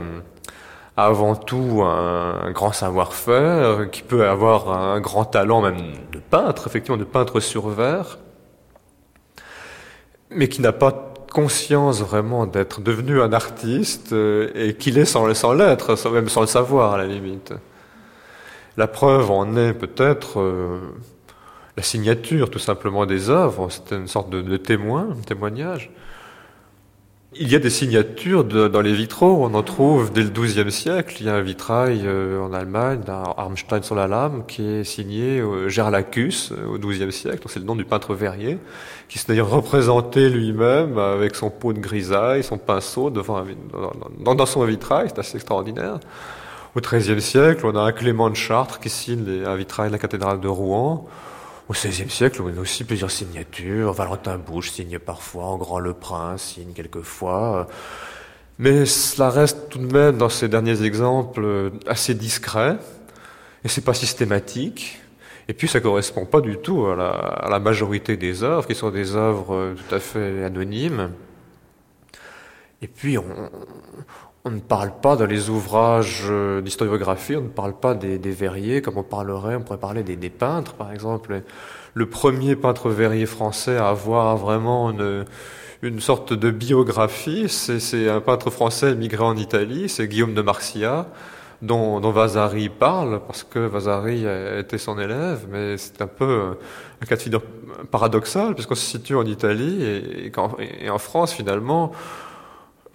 a avant tout un, grand savoir-faire, qui peut avoir un grand talent même de peintre, effectivement de peintre sur verre, mais qui n'a pas conscience vraiment d'être devenu un artiste euh, et qu'il est sans, l'être, même sans le savoir à la limite. La preuve en est peut-être euh, la signature tout simplement des œuvres, c'était une sorte de, de témoin, un témoignage. Il y a des signatures dans les vitraux, on en trouve dès le XIIe siècle. Il y a un vitrail euh, en Allemagne, d'Armstein sur la lame, qui est signé euh, Gerlacus euh, au XIIe siècle, c'est le nom du peintre verrier, qui s'est d'ailleurs représenté lui-même avec son pot de grisaille, son pinceau devant dans, dans, son vitrail, c'est assez extraordinaire. Au XIIIe siècle, on a un Clément de Chartres qui signe un vitrail de la cathédrale de Rouen. Au XVIe siècle, on a aussi plusieurs signatures. Valentin Bouche signe parfois, en grand le prince signe quelquefois. Mais cela reste tout de même, dans ces derniers exemples, assez discret. Et c'est pas systématique. Et puis ça correspond pas du tout à la, à la majorité des œuvres, qui sont des œuvres tout à fait anonymes. Et puis on, on ne parle pas dans les ouvrages euh, d'historiographie, on ne parle pas des, verriers comme on parlerait, on pourrait parler des, peintres par exemple. Le premier peintre verrier français à avoir vraiment une, sorte de biographie, c'est un peintre français émigré en Italie, c'est Guillaume de Marcia, dont, Vasari parle, parce que Vasari était son élève, mais c'est un peu un cas de figure paradoxal, puisqu'on se situe en Italie et en France finalement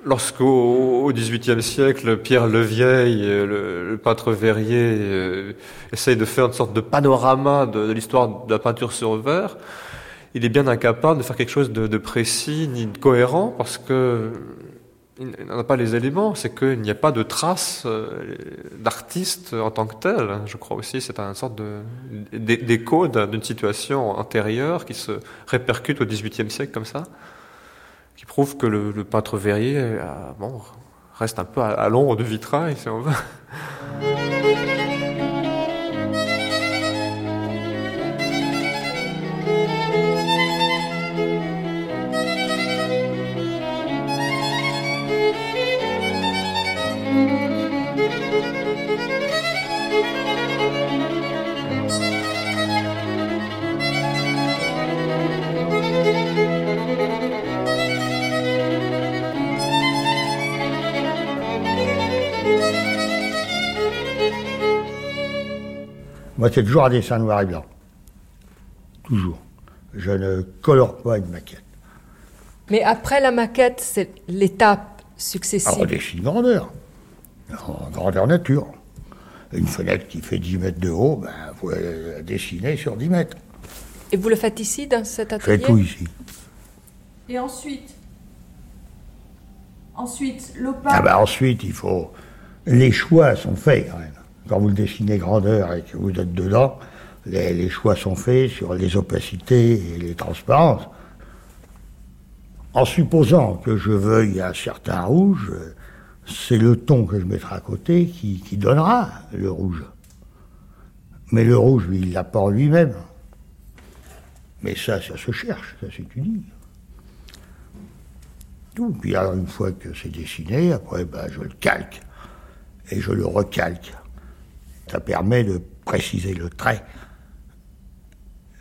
Lorsqu'au XVIIIe siècle, Pierre le, le peintre verrier, euh, essaye de faire une sorte de panorama de, l'histoire de la peinture sur verre, il est bien incapable de faire quelque chose de, précis ni de cohérent parce que il n'en a pas les éléments, c'est qu'il n'y a pas de traces euh, d'artiste en tant que tel. Je crois aussi c'est une sorte d'écho d'une situation antérieure qui se répercute au XVIIIe siècle comme ça, qui prouve que le, peintre verrier euh, bon, reste un peu à, à l'ombre du vitrail, si on veut. Moi, c'est toujours un dessin noir et blanc. Toujours. Je ne colore pas une maquette. Mais après la maquette, c'est l'étape successive. Alors, on dessine grandeur. En grandeur nature. Une fenêtre qui fait 10 mètres de haut, ben, faut la dessiner sur 10 mètres. Et vous le faites ici, dans cet atelier Je fais tout ici. Et ensuite Ensuite, l'opaque. Ah ben ensuite, il faut. Les choix sont faits quand même. Quand vous le dessinez grandeur et que vous êtes dedans, les, choix sont faits sur les opacités et les transparences. En supposant que je veuille un certain rouge, c'est le ton que je mettrai à côté qui, donnera le rouge. Mais le rouge, lui, il l'apporte lui-même. Mais ça, ça se cherche, ça. Tout. Puis alors, une fois que c'est dessiné, après, ben, je le calque. Et je le recalque. Ça permet de préciser le trait.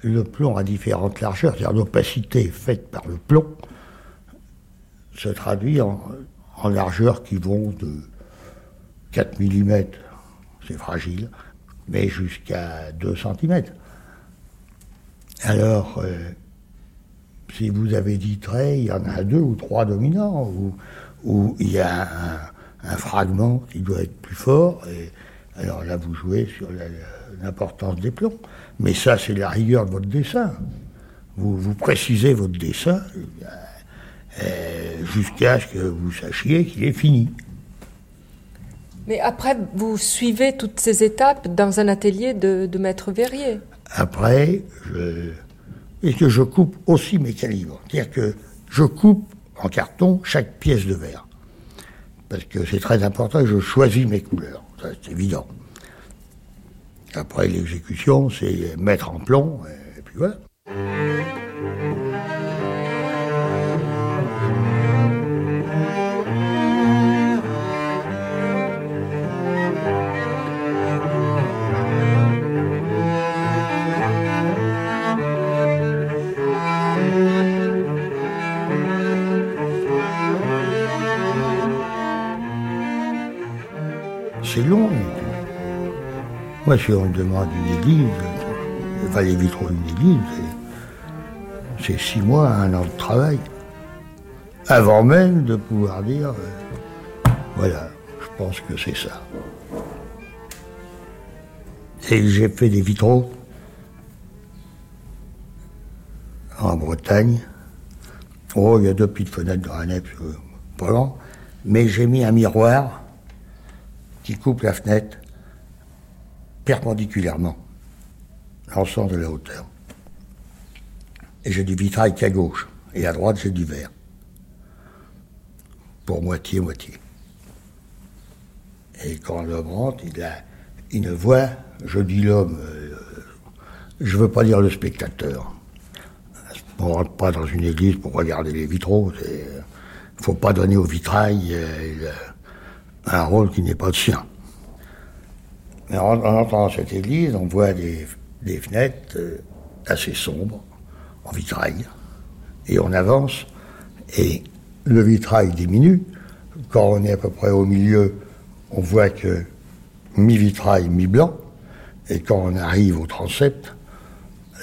Le plomb a différentes largeurs, c'est-à-dire l'opacité faite par le plomb se traduit en, en largeurs qui vont de 4 mm, c'est fragile, mais jusqu'à 2 cm. Alors, euh, si vous avez 10 traits, il y en a deux ou trois dominants, où il y a un, un, fragment qui doit être plus fort, et alors là, vous jouez sur l'importance des plombs. Mais ça, c'est la rigueur de votre dessin. Vous, vous précisez votre dessin euh, jusqu'à ce que vous sachiez qu'il est fini. Mais après, vous suivez toutes ces étapes dans un atelier de, de maître verrier. Après, je, et que je coupe aussi mes calibres? C'est-à-dire que je coupe en carton chaque pièce de verre. Parce que c'est très important, je choisis mes couleurs c'est évident. Après l'exécution, c'est mettre en plomb, et puis voilà. Si on demande une église, enfin les vitraux d'une église, c'est six mois, un an de travail. Avant même de pouvoir dire, euh, voilà, je pense que c'est ça. Et j'ai fait des vitraux en Bretagne. Oh, il y a deux petites fenêtres dans la nef, euh, pas loin. Mais j'ai mis un miroir qui coupe la fenêtre perpendiculairement, l'ensemble de la hauteur. Et j'ai du vitrail qu'à gauche, et à droite j'ai du verre. Pour moitié-moitié. Et quand l'homme rentre, il a une je dis l'homme, euh, je ne veux pas dire le spectateur. On ne rentre pas dans une église pour regarder les vitraux. Il ne faut pas donner au vitrail euh, un rôle qui n'est pas le sien. Mais en, entrant dans cette église, on voit des, fenêtres euh, assez sombres, en vitrail, et on avance, et le vitrail diminue. Quand on est à peu près au milieu, on voit que mi-vitrail, mi-blanc, et quand on arrive au transept,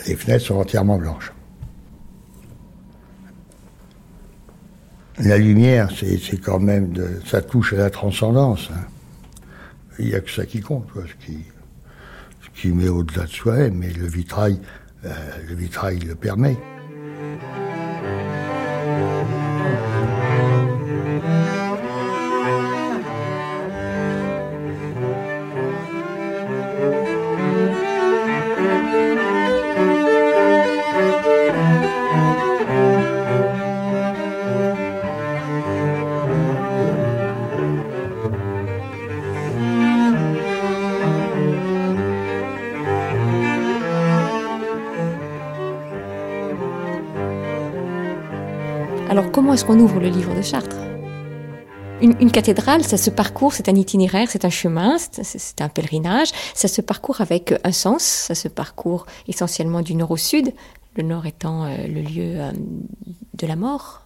les fenêtres sont entièrement blanches. La lumière, c'est quand même, de, ça touche à la transcendance. Hein. Il n'y a que ça qui compte, quoi, ce, qui, ce qui met au-delà de soi, mais le vitrail, euh, le vitrail le permet. Ouvre le livre de Chartres une, cathédrale, ça se parcourt, c'est un itinéraire, c'est un chemin, c'est un pèlerinage, ça se parcourt avec un sens, ça se parcourt essentiellement du nord au sud, le nord étant euh, le lieu euh, de la mort,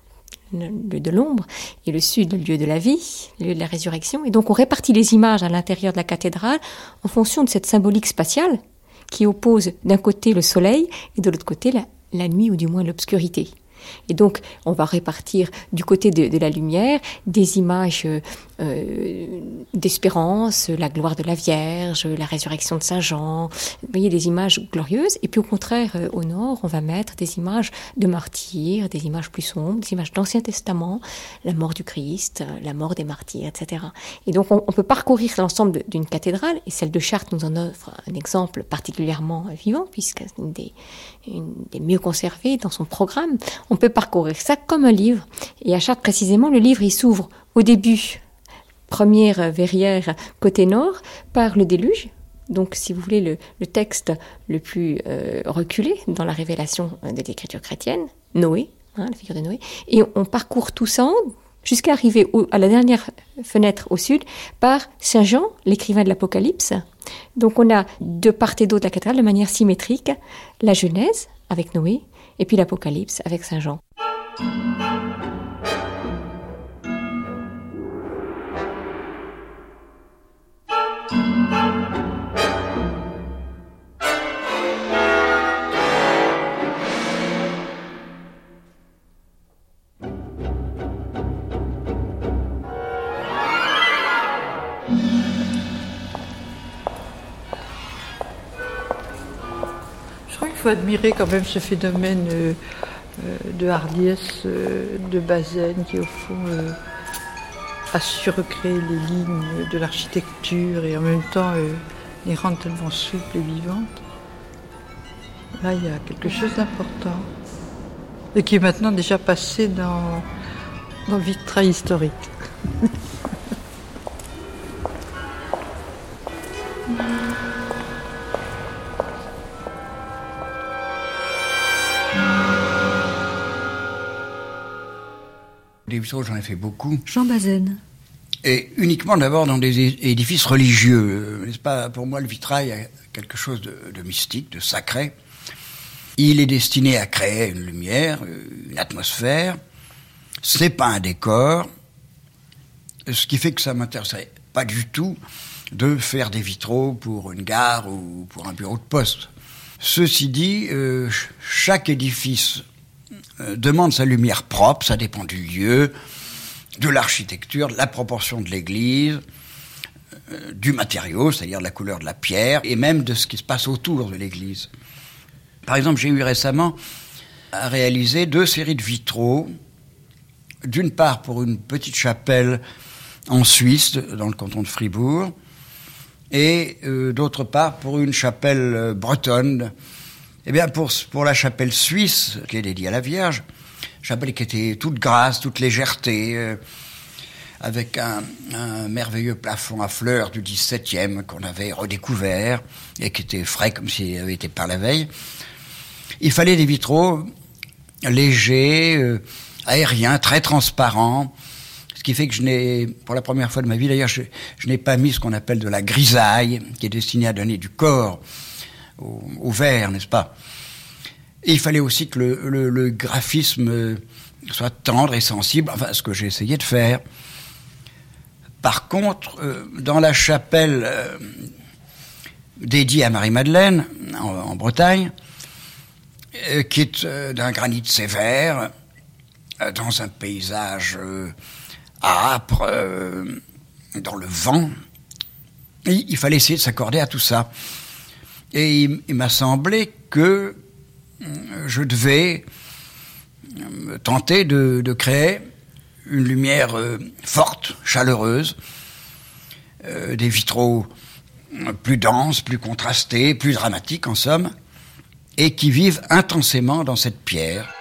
le lieu de l'ombre, et le sud le lieu de la vie, le lieu de la résurrection. Et donc on répartit les images à l'intérieur de la cathédrale en fonction de cette symbolique spatiale qui oppose d'un côté le soleil et de l'autre côté la nuit ou du moins l'obscurité. Et donc, on va répartir du côté de, la lumière des images euh, d'espérance, la gloire de la Vierge, la résurrection de Saint Jean. Vous voyez des images glorieuses. Et puis au contraire, euh, au nord, on va mettre des images de martyrs, des images plus sombres, des images d'Ancien Testament, la mort du Christ, la mort des martyrs, etc. Et donc, on, peut parcourir l'ensemble d'une cathédrale. Et celle de Chartres nous en offre un exemple particulièrement vivant, puisque c'est mieux conservées dans son programme. On peut parcourir ça comme un livre. Et à Chartres précisément, le livre, il s'ouvre au début première verrière côté nord par le déluge. Donc, si vous voulez, le, texte le plus euh, reculé dans la révélation de l'écriture chrétienne, Noé, hein, la figure de Noé. Et on parcourt tout ça jusqu'à arriver à la dernière fenêtre au sud par Saint Jean, l'écrivain de l'Apocalypse. Donc, on a de part et d'autre la cathédrale de manière symétrique la Genèse avec Noé et puis l'Apocalypse avec Saint Jean. Faut admirer quand même ce phénomène euh, euh, de hardiesse euh, de Bazaine qui, au fond, a su recréer les lignes de l'architecture et en même temps les rendre tellement souples et vivantes. Là, il y a quelque chose d'important et qui est maintenant déjà passé dans, dans le vitrail historique. J'en ai fait beaucoup. Jean Bazaine. Et uniquement d'abord dans des édifices religieux. N'est-ce pas Pour moi, le vitrail a quelque chose de, de mystique, de sacré. Il est destiné à créer une lumière, une atmosphère. Ce n'est pas un décor. Ce qui fait que ça m'intéresserait pas du tout de faire des vitraux pour une gare ou pour un bureau de poste. Ceci dit, euh, ch- chaque édifice euh, demande sa lumière propre, ça dépend du lieu, de l'architecture, de la proportion de l'église, euh, du matériau, c'est-à-dire de la couleur de la pierre, et même de ce qui se passe autour de l'église. Par exemple, j'ai eu récemment à réaliser deux séries de vitraux, d'une part pour une petite chapelle en Suisse, dans le canton de Fribourg, et euh, d'autre part pour une chapelle euh, bretonne. Eh bien, pour, pour la chapelle suisse, qui est dédiée à la Vierge, chapelle qui était toute grâce, toute légèreté, euh, avec un, merveilleux plafond à fleurs du 17e qu'on avait redécouvert et qui était frais comme s'il avait été par la veille. Il fallait des vitraux légers, euh, aériens, très transparents, ce qui fait que je n'ai, pour la première fois de ma vie d'ailleurs, je n'ai pas mis ce qu'on appelle de la grisaille, qui est destinée à donner du corps au, verre, n'est-ce pas? Et il fallait aussi que le, graphisme euh, soit tendre et sensible, enfin ce que j'ai essayé de faire. Par contre, euh, dans la chapelle euh, dédiée à Marie-Madeleine, en, Bretagne, qui est d'un granit sévère, dans un paysage âpre, dans le vent. Il fallait essayer de s'accorder à tout ça. Et il, m'a semblé que euh, je devais euh, tenter de, créer une lumière euh, forte, chaleureuse, des vitraux plus denses, plus contrastés, plus dramatiques en somme, et qui vivent intensément dans cette pierre.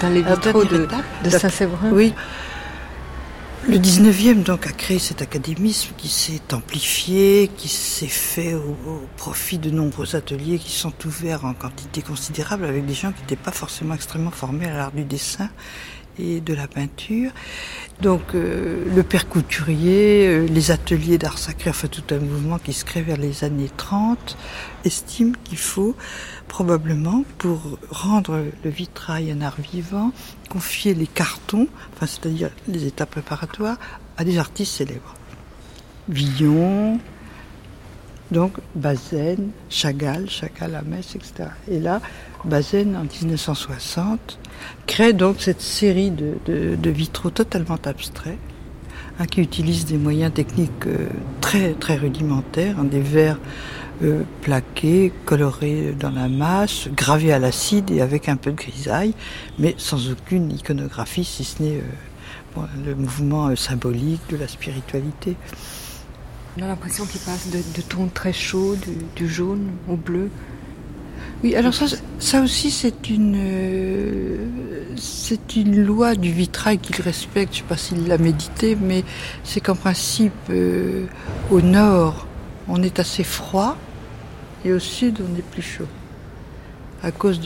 Dans les vitraux dernière de, Saint-Séverin Oui. Le 19e donc a créé cet académisme qui s'est amplifié, qui s'est fait au, au profit de nombreux ateliers qui sont ouverts en quantité considérable avec des gens qui n'étaient pas forcément extrêmement formés à l'art du dessin de la peinture. Donc euh, le père couturier, euh, les ateliers d'art sacré, enfin tout un mouvement qui se crée vers les années 30, estime qu'il faut probablement, pour rendre le vitrail un art vivant, confier les cartons, enfin c'est-à-dire les étapes préparatoires, à des artistes célèbres. Villon, donc Bazaine, Chagall, Chagall à Metz, etc. Et là, Bazaine, en 1960, crée donc cette série de, vitraux totalement abstraits, hein, qui utilisent des moyens techniques euh, très, très rudimentaires, hein, des verres euh, plaqués, colorés dans la masse, gravés à l'acide et avec un peu de grisaille, mais sans aucune iconographie, si ce n'est euh, le mouvement symbolique de la spiritualité. On a l'impression qu'il passe de, tons très chauds, du jaune au bleu. Oui, alors ça, aussi c'est une une loi du vitrail qu'il respecte. Je sais pas s'il l'a médité, mais c'est qu'en principe euh, au nord on est assez froid et au sud on est plus chaud à cause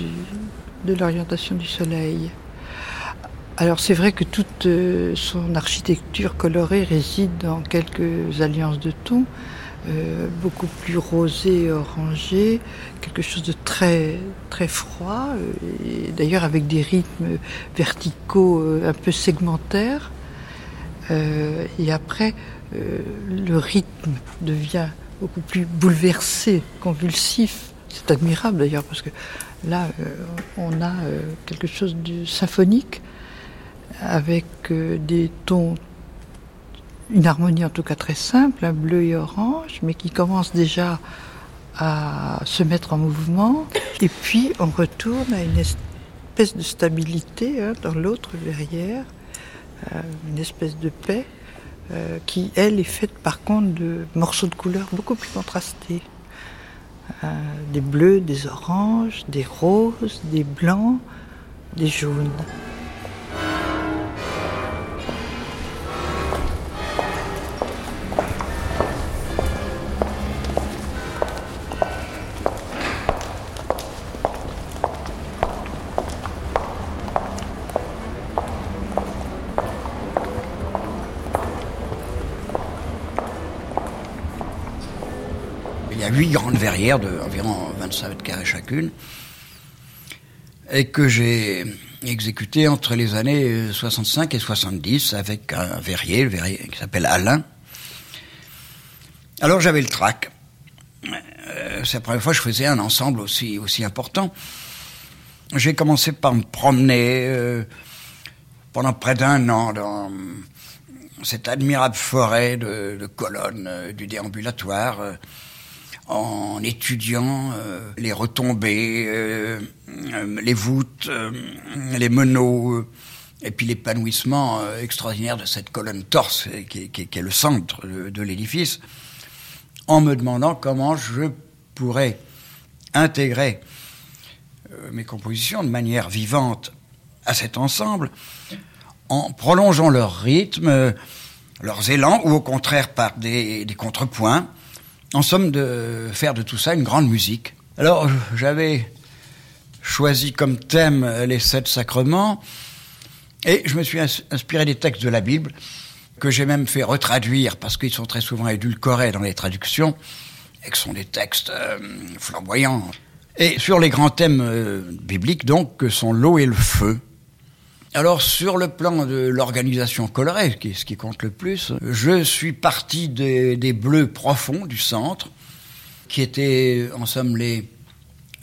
de l'orientation du soleil. Alors c'est vrai que toute euh, son architecture colorée réside dans quelques alliances de tons, euh, beaucoup plus rosé orangé, quelque chose de très très froid, euh, d'ailleurs avec des rythmes verticaux euh, un peu segmentaires. Euh, et après, le rythme devient beaucoup plus bouleversé, convulsif. C'est admirable d'ailleurs parce que là, on a quelque chose de symphonique avec des tons, une harmonie en tout cas très simple, bleu et orange, mais qui commence déjà à se mettre en mouvement. Et puis on retourne à une espèce de stabilité hein, dans l'autre verrière, euh, une espèce de paix euh, qui, elle, est faite par contre de morceaux de couleurs beaucoup plus contrastés. Euh, des bleus, des oranges, des roses, des blancs, des jaunes. Huit grandes verrières de environ 25 mètres carrés chacune, et que j'ai exécutées entre les années 65 et 70 avec un verrier, le verrier qui s'appelle Alain. Alors j'avais le trac. Euh, C'est la première fois que je faisais un ensemble aussi, important. J'ai commencé par me promener euh, pendant près d'un an dans cette admirable forêt de, colonnes euh, du déambulatoire. euh, en étudiant euh, les retombées, euh, euh, les voûtes, les meneaux, et puis l'épanouissement extraordinaire de cette colonne torse qui, est- le centre de, l'édifice, en me demandant comment je pourrais intégrer mes compositions de manière vivante à cet ensemble, en prolongeant leur rythme, leurs élans, ou au contraire par des contrepoints, en somme de faire de tout ça une grande musique. Alors j'avais choisi comme thème les sept sacrements et je me suis ins- inspiré des textes de la Bible que j'ai même fait retraduire parce qu'ils sont très souvent édulcorés dans les traductions et que sont des textes euh, flamboyants. Et sur les grands thèmes euh, bibliques donc que sont l'eau et le feu. Alors sur le plan de l'organisation colorée, qui est ce qui compte le plus, je suis parti des, bleus profonds du centre, qui étaient en somme les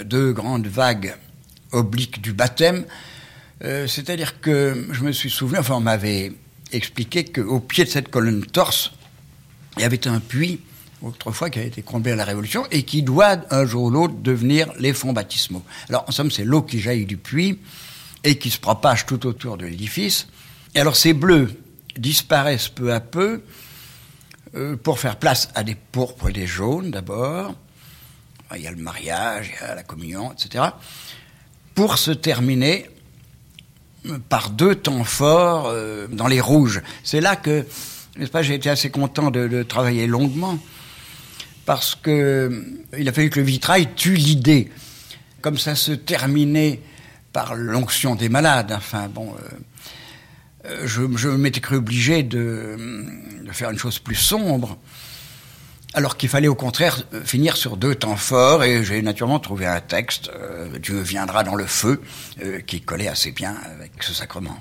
deux grandes vagues obliques du baptême. Euh, C'est-à-dire que je me suis souvenu, enfin on m'avait expliqué qu'au pied de cette colonne torse, il y avait un puits autrefois qui a été comblé à la Révolution et qui doit un jour ou l'autre devenir les fonds baptismaux. Alors en somme c'est l'eau qui jaillit du puits et qui se propage tout autour de l'édifice. Et alors ces bleus disparaissent peu à peu euh, pour faire place à des pourpres et des jaunes d'abord. Il y a le mariage, il y a la communion, etc. Pour se terminer par deux temps forts euh, dans les rouges. C'est là que, n'est-ce pas, j'ai été assez content de, travailler longuement parce que euh, il a fallu que le vitrail tue l'idée. Comme ça se terminait par l'onction des malades. Enfin, bon, euh, je, je m'étais cru obligé de, faire une chose plus sombre, alors qu'il fallait au contraire finir sur deux temps forts, et j'ai naturellement trouvé un texte, euh, Dieu viendra dans le feu, euh, qui collait assez bien avec ce sacrement.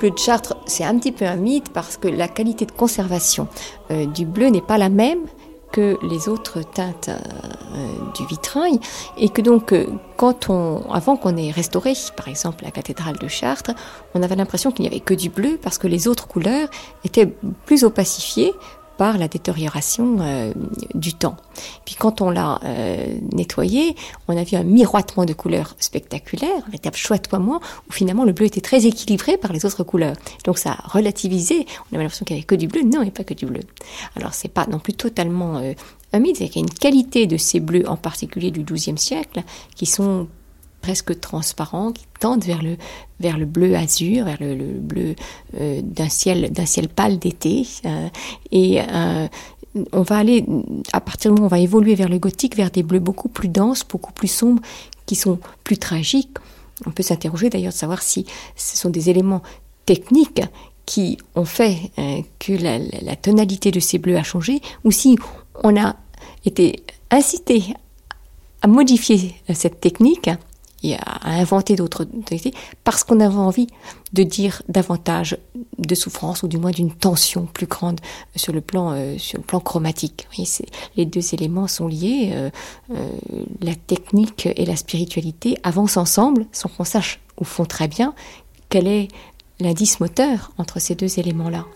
Bleu de Chartres, c'est un petit peu un mythe parce que la qualité de conservation euh, du bleu n'est pas la même que les autres teintes euh, du vitrail. Et que donc euh, quand on avant qu'on ait restauré par exemple la cathédrale de Chartres on avait l'impression qu'il n'y avait que du bleu parce que les autres couleurs étaient plus opacifiées par la détérioration euh, du temps. Puis quand on l'a euh, nettoyé, on a vu un miroitement de couleurs spectaculaire, un véritable chouettoiement, où finalement le bleu était très équilibré par les autres couleurs. Donc ça a relativisé, on avait l'impression qu'il n'y avait que du bleu, non, il n'y a pas que du bleu. Alors c'est pas non plus totalement euh, un mythe, c'est qu'il y a une qualité de ces bleus, en particulier du XIIe siècle, qui sont presque transparents, qui tendent vers le, vers le bleu azur, vers le, le bleu euh, d'un ciel, ciel pâle d'été. Euh, et euh, on va aller, à partir du moment où on va évoluer vers le gothique, vers des bleus beaucoup plus denses, beaucoup plus sombres, qui sont plus tragiques. On peut s'interroger d'ailleurs de savoir si ce sont des éléments techniques qui ont fait que la, la tonalité de ces bleus a changé, ou si on a été incité à modifier cette technique et à inventer d'autres parce qu'on avait envie de dire davantage de souffrance ou du moins d'une tension plus grande sur le plan euh, sur le plan chromatique. Les deux éléments sont liés. Euh, euh, la technique et la spiritualité avancent ensemble sans qu'on sache au fond très bien quel est l'indice moteur entre ces deux éléments-là.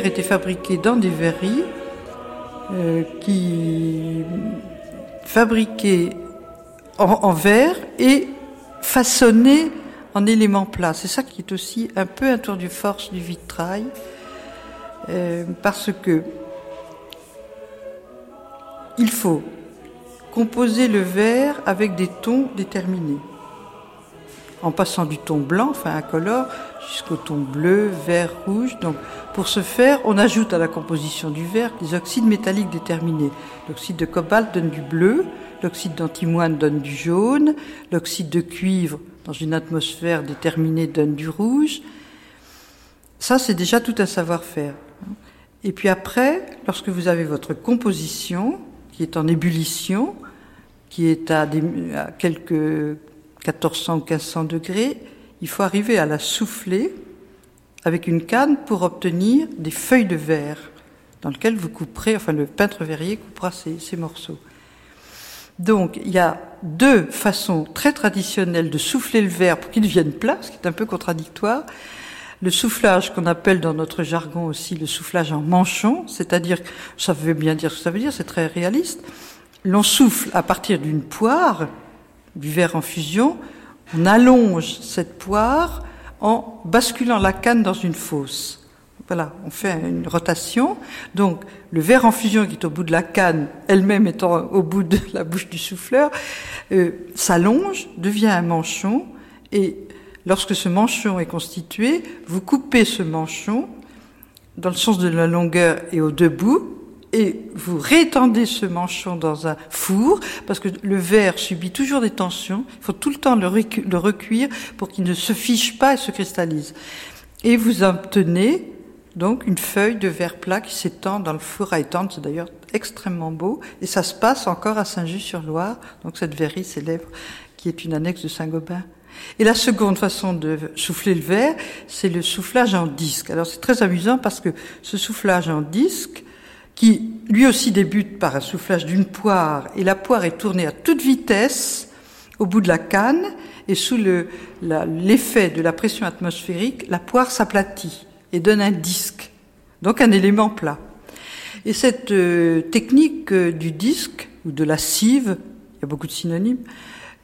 Verres étaient fabriqués dans des verreries euh, qui fabriquaient en, verre et façonnés en éléments plats. C'est ça qui est aussi un peu un tour de force du vitrail, euh, parce que il faut composer le verre avec des tons déterminés en passant du ton blanc, enfin incolore, jusqu'au ton bleu, vert, rouge. Donc, pour ce faire, on ajoute à la composition du verre des oxydes métalliques déterminés. L'oxyde de cobalt donne du bleu, l'oxyde d'antimoine donne du jaune, l'oxyde de cuivre dans une atmosphère déterminée donne du rouge. Ça, c'est déjà tout un savoir-faire. Et puis après, lorsque vous avez votre composition qui est en ébullition, qui est à, des, à quelques 1400 ou 1500 degrés, il faut arriver à la souffler avec une canne pour obtenir des feuilles de verre dans lesquelles vous couperez, enfin le peintre verrier coupera ces, morceaux. Donc il y a deux façons très traditionnelles de souffler le verre pour qu'il devienne plat, ce qui est un peu contradictoire. Le soufflage qu'on appelle dans notre jargon aussi le soufflage en manchon, c'est-à-dire, ça veut bien dire ce que ça veut dire, c'est très réaliste. L'on souffle à partir d'une poire, du verre en fusion, on allonge cette poire en basculant la canne dans une fosse. Voilà, on fait une rotation. Donc, le verre en fusion qui est au bout de la canne, elle-même étant au bout de la bouche du souffleur, euh, s'allonge, devient un manchon, et lorsque ce manchon est constitué, vous coupez ce manchon dans le sens de la longueur et aux deux bouts, et vous rétendez ce manchon dans un four, parce que le verre subit toujours des tensions, il faut tout le temps le, recuire pour qu'il ne se fiche pas et se cristallise. Et vous obtenez donc une feuille de verre plat qui s'étend dans le four à étendre, c'est d'ailleurs extrêmement beau, et ça se passe encore à Saint-Just-sur-Loire, donc cette verrerie célèbre qui est une annexe de Saint-Gobain. Et la seconde façon de souffler le verre, c'est le soufflage en disque. Alors c'est très amusant parce que ce soufflage en disque, qui lui aussi débute par un soufflage d'une poire, et la poire est tournée à toute vitesse au bout de la canne, et sous l'effet de la pression atmosphérique, la poire s'aplatit et donne un disque, donc un élément plat. Et cette euh, technique euh, du disque, ou de la sieve, il y a beaucoup de synonymes,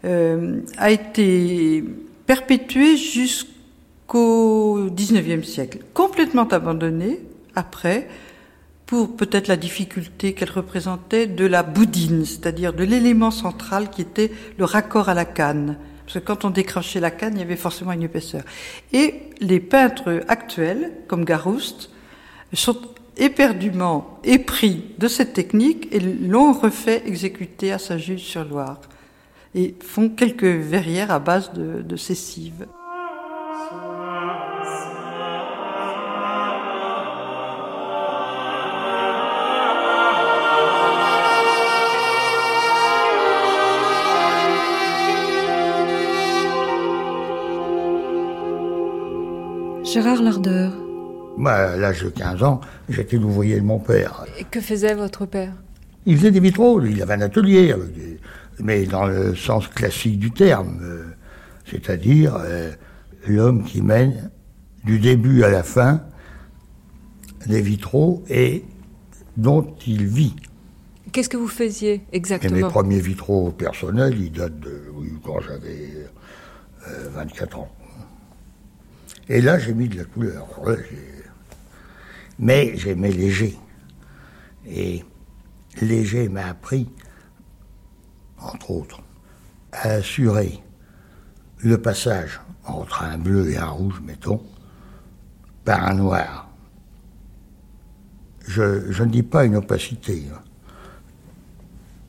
euh, a été perpétuée jusqu'au XIXe siècle, complètement abandonnée après, pour peut-être la difficulté qu'elle représentait de la boudine, c'est-à-dire de l'élément central qui était le raccord à la canne. Parce que quand on décrochait la canne, il y avait forcément une épaisseur. Et les peintres actuels, comme Garouste, sont éperdument épris de cette technique et l'ont refait exécuter à Saint-Just-sur-Loire. Et font quelques verrières à base de, de. Gérard Lardeur. À l'âge de 15 ans, j'étais l'ouvrier de mon père. Et que faisait votre père? Il faisait des vitraux, il avait un atelier, mais dans le sens classique du terme, euh, c'est-à-dire euh, l'homme qui mène du début à la fin des vitraux et dont il vit. Qu'est-ce que vous faisiez exactement et Mes premiers vitraux personnels, ils datent de oui, quand j'avais euh, 24 ans. Et là, j'ai mis de la couleur. Mais j'aimais léger. Et léger m'a appris, entre autres, à assurer le passage entre un bleu et un rouge, mettons, par un noir. Je, ne dis pas une opacité, hein.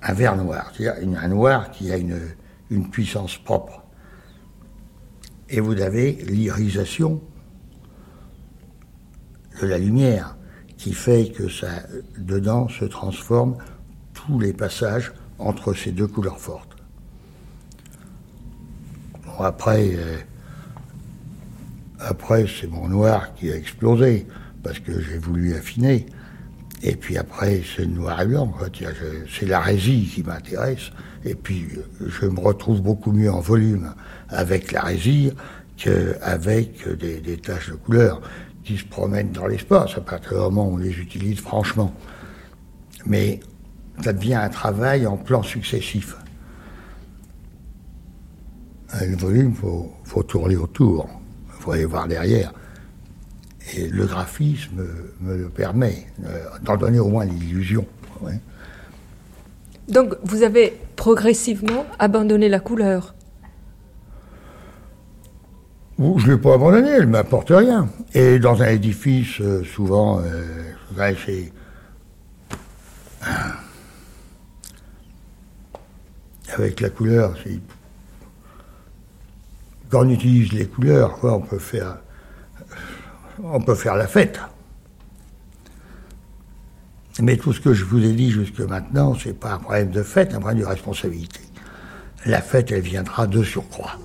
un vert noir, c'est-à-dire un noir qui a une puissance propre et vous avez l'irisation de la lumière qui fait que ça, dedans se transforme tous les passages entre ces deux couleurs fortes. Bon, après, euh, après c'est mon noir qui a explosé parce que j'ai voulu affiner. Et puis après, c'est noir et blanc. C'est la résille qui m'intéresse. Et puis, je me retrouve beaucoup mieux en volume avec la résille qu'avec des, des taches de couleur qui se promènent dans l'espace, à partir du moment où on les utilise franchement. Mais ça devient un travail en plans successifs. Le volume, il faut, faut, tourner autour, il faut aller voir derrière. Et le graphisme me le permet, euh, d'en donner au moins l'illusion. Donc vous avez progressivement abandonné la couleur je ne l'ai pas abandonné, elle ne m'apporte rien. Et dans un édifice, euh, souvent, euh, c'est. Avec la couleur, quand on utilise les couleurs, quoi, on peut faire. On peut faire la fête. Mais tout ce que je vous ai dit jusque maintenant, c'est pas un problème de fête, un problème de responsabilité. la fête, elle viendra de surcroît.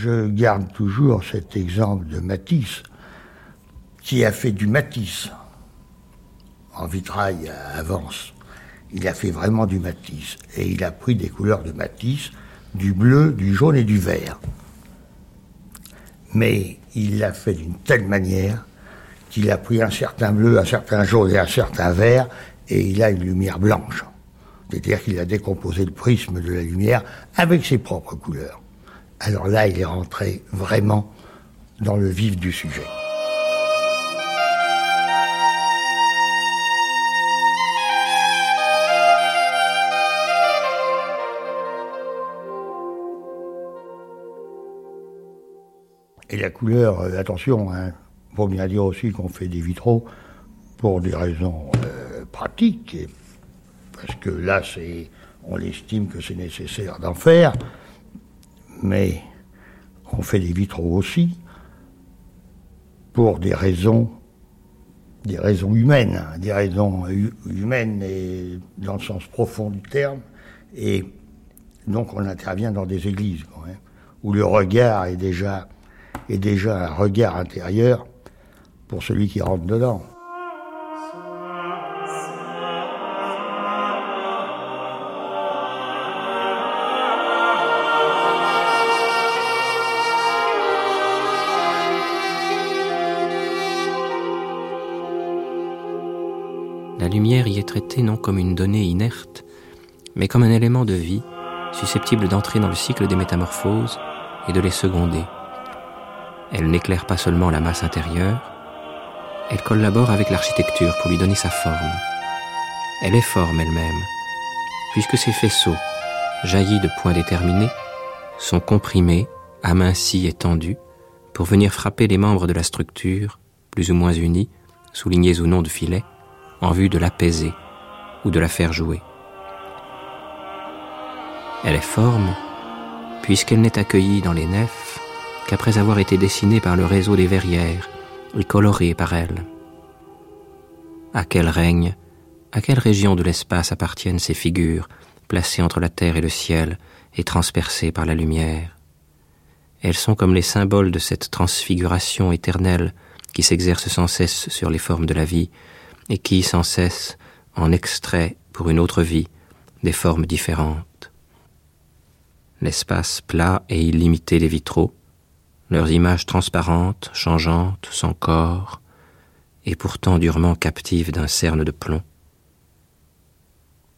Je garde toujours cet exemple de Matisse, qui a fait du Matisse en vitrail Avance. Il a fait vraiment du Matisse. Et il a pris des couleurs de Matisse, du bleu, du jaune et du vert. Mais il l'a fait d'une telle manière qu'il a pris un certain bleu, un certain jaune et un certain vert, et il a une lumière blanche. C'est-à-dire qu'il a décomposé le prisme de la lumière avec ses propres couleurs. Alors là, il est rentré vraiment dans le vif du sujet. Et la couleur, euh, attention, hein, faut bien dire aussi qu'on fait des vitraux pour des raisons euh, pratiques, parce que là, c'est, on estime que c'est nécessaire d'en faire, mais on fait des vitraux aussi pour des raisons, des raisons humaines, hein, des raisons humaines et dans le sens profond du terme, et donc on intervient dans des églises où le regard est déjà est déjà un regard intérieur pour celui qui rentre dedans. La lumière y est traitée non comme une donnée inerte, mais comme un élément de vie susceptible d'entrer dans le cycle des métamorphoses et de les seconder. Elle n'éclaire pas seulement la masse intérieure, elle collabore avec l'architecture pour lui donner sa forme. Elle est forme elle-même, puisque ses faisceaux, jaillis de points déterminés, sont comprimés, amincis et tendus, pour venir frapper les membres de la structure, plus ou moins unis, soulignés ou non de filets, en vue de l'apaiser ou de la faire jouer. Elle est forme, puisqu'elle n'est accueillie dans les nefs qu'après avoir été dessinée par le réseau des verrières et colorée par elle. À quel règne, à quelle région de l'espace appartiennent ces figures, placées entre la terre et le ciel et transpercées par la lumière? Elles sont comme les symboles de cette transfiguration éternelle qui s'exerce sans cesse sur les formes de la vie et qui, sans cesse, en extrait pour une autre vie des formes différentes. L'espace plat et illimité des vitraux, leurs images transparentes, changeantes, sans corps, et pourtant durement captives d'un cerne de plomb.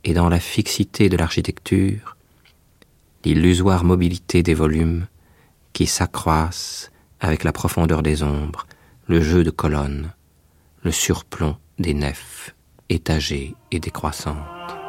Et dans la fixité de l'architecture, l'illusoire mobilité des volumes qui s'accroissent avec la profondeur des ombres, le jeu de colonnes, le surplomb des nefs étagées et décroissantes.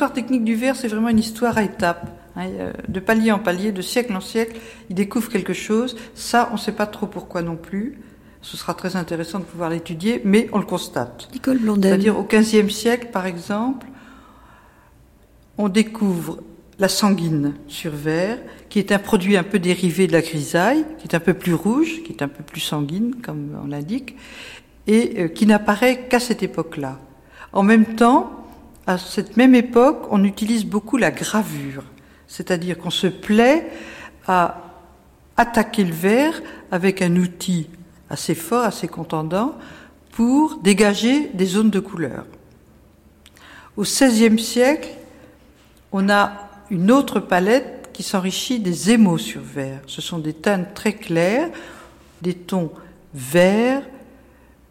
L'histoire technique du verre, c'est vraiment une histoire à étapes. Hein, de palier en palier, de siècle en siècle, il découvre quelque chose. Ça, on ne sait pas trop pourquoi non plus. Ce sera très intéressant de pouvoir l'étudier, mais on le constate. Nicole Blondel. C'est-à-dire au XVe siècle, par exemple, on découvre la sanguine sur verre, qui est un produit un peu dérivé de la grisaille, qui est un peu plus rouge, qui est un peu plus sanguine, comme on l'indique, et euh, qui n'apparaît qu'à cette époque-là. En même temps, à cette même époque, on utilise beaucoup la gravure, c'est-à-dire qu'on se plaît à attaquer le verre avec un outil assez fort, assez contendant, pour dégager des zones de couleur. Au XVIe siècle, on a une autre palette qui s'enrichit des émaux sur verre. Ce sont des teintes très claires, des tons verts,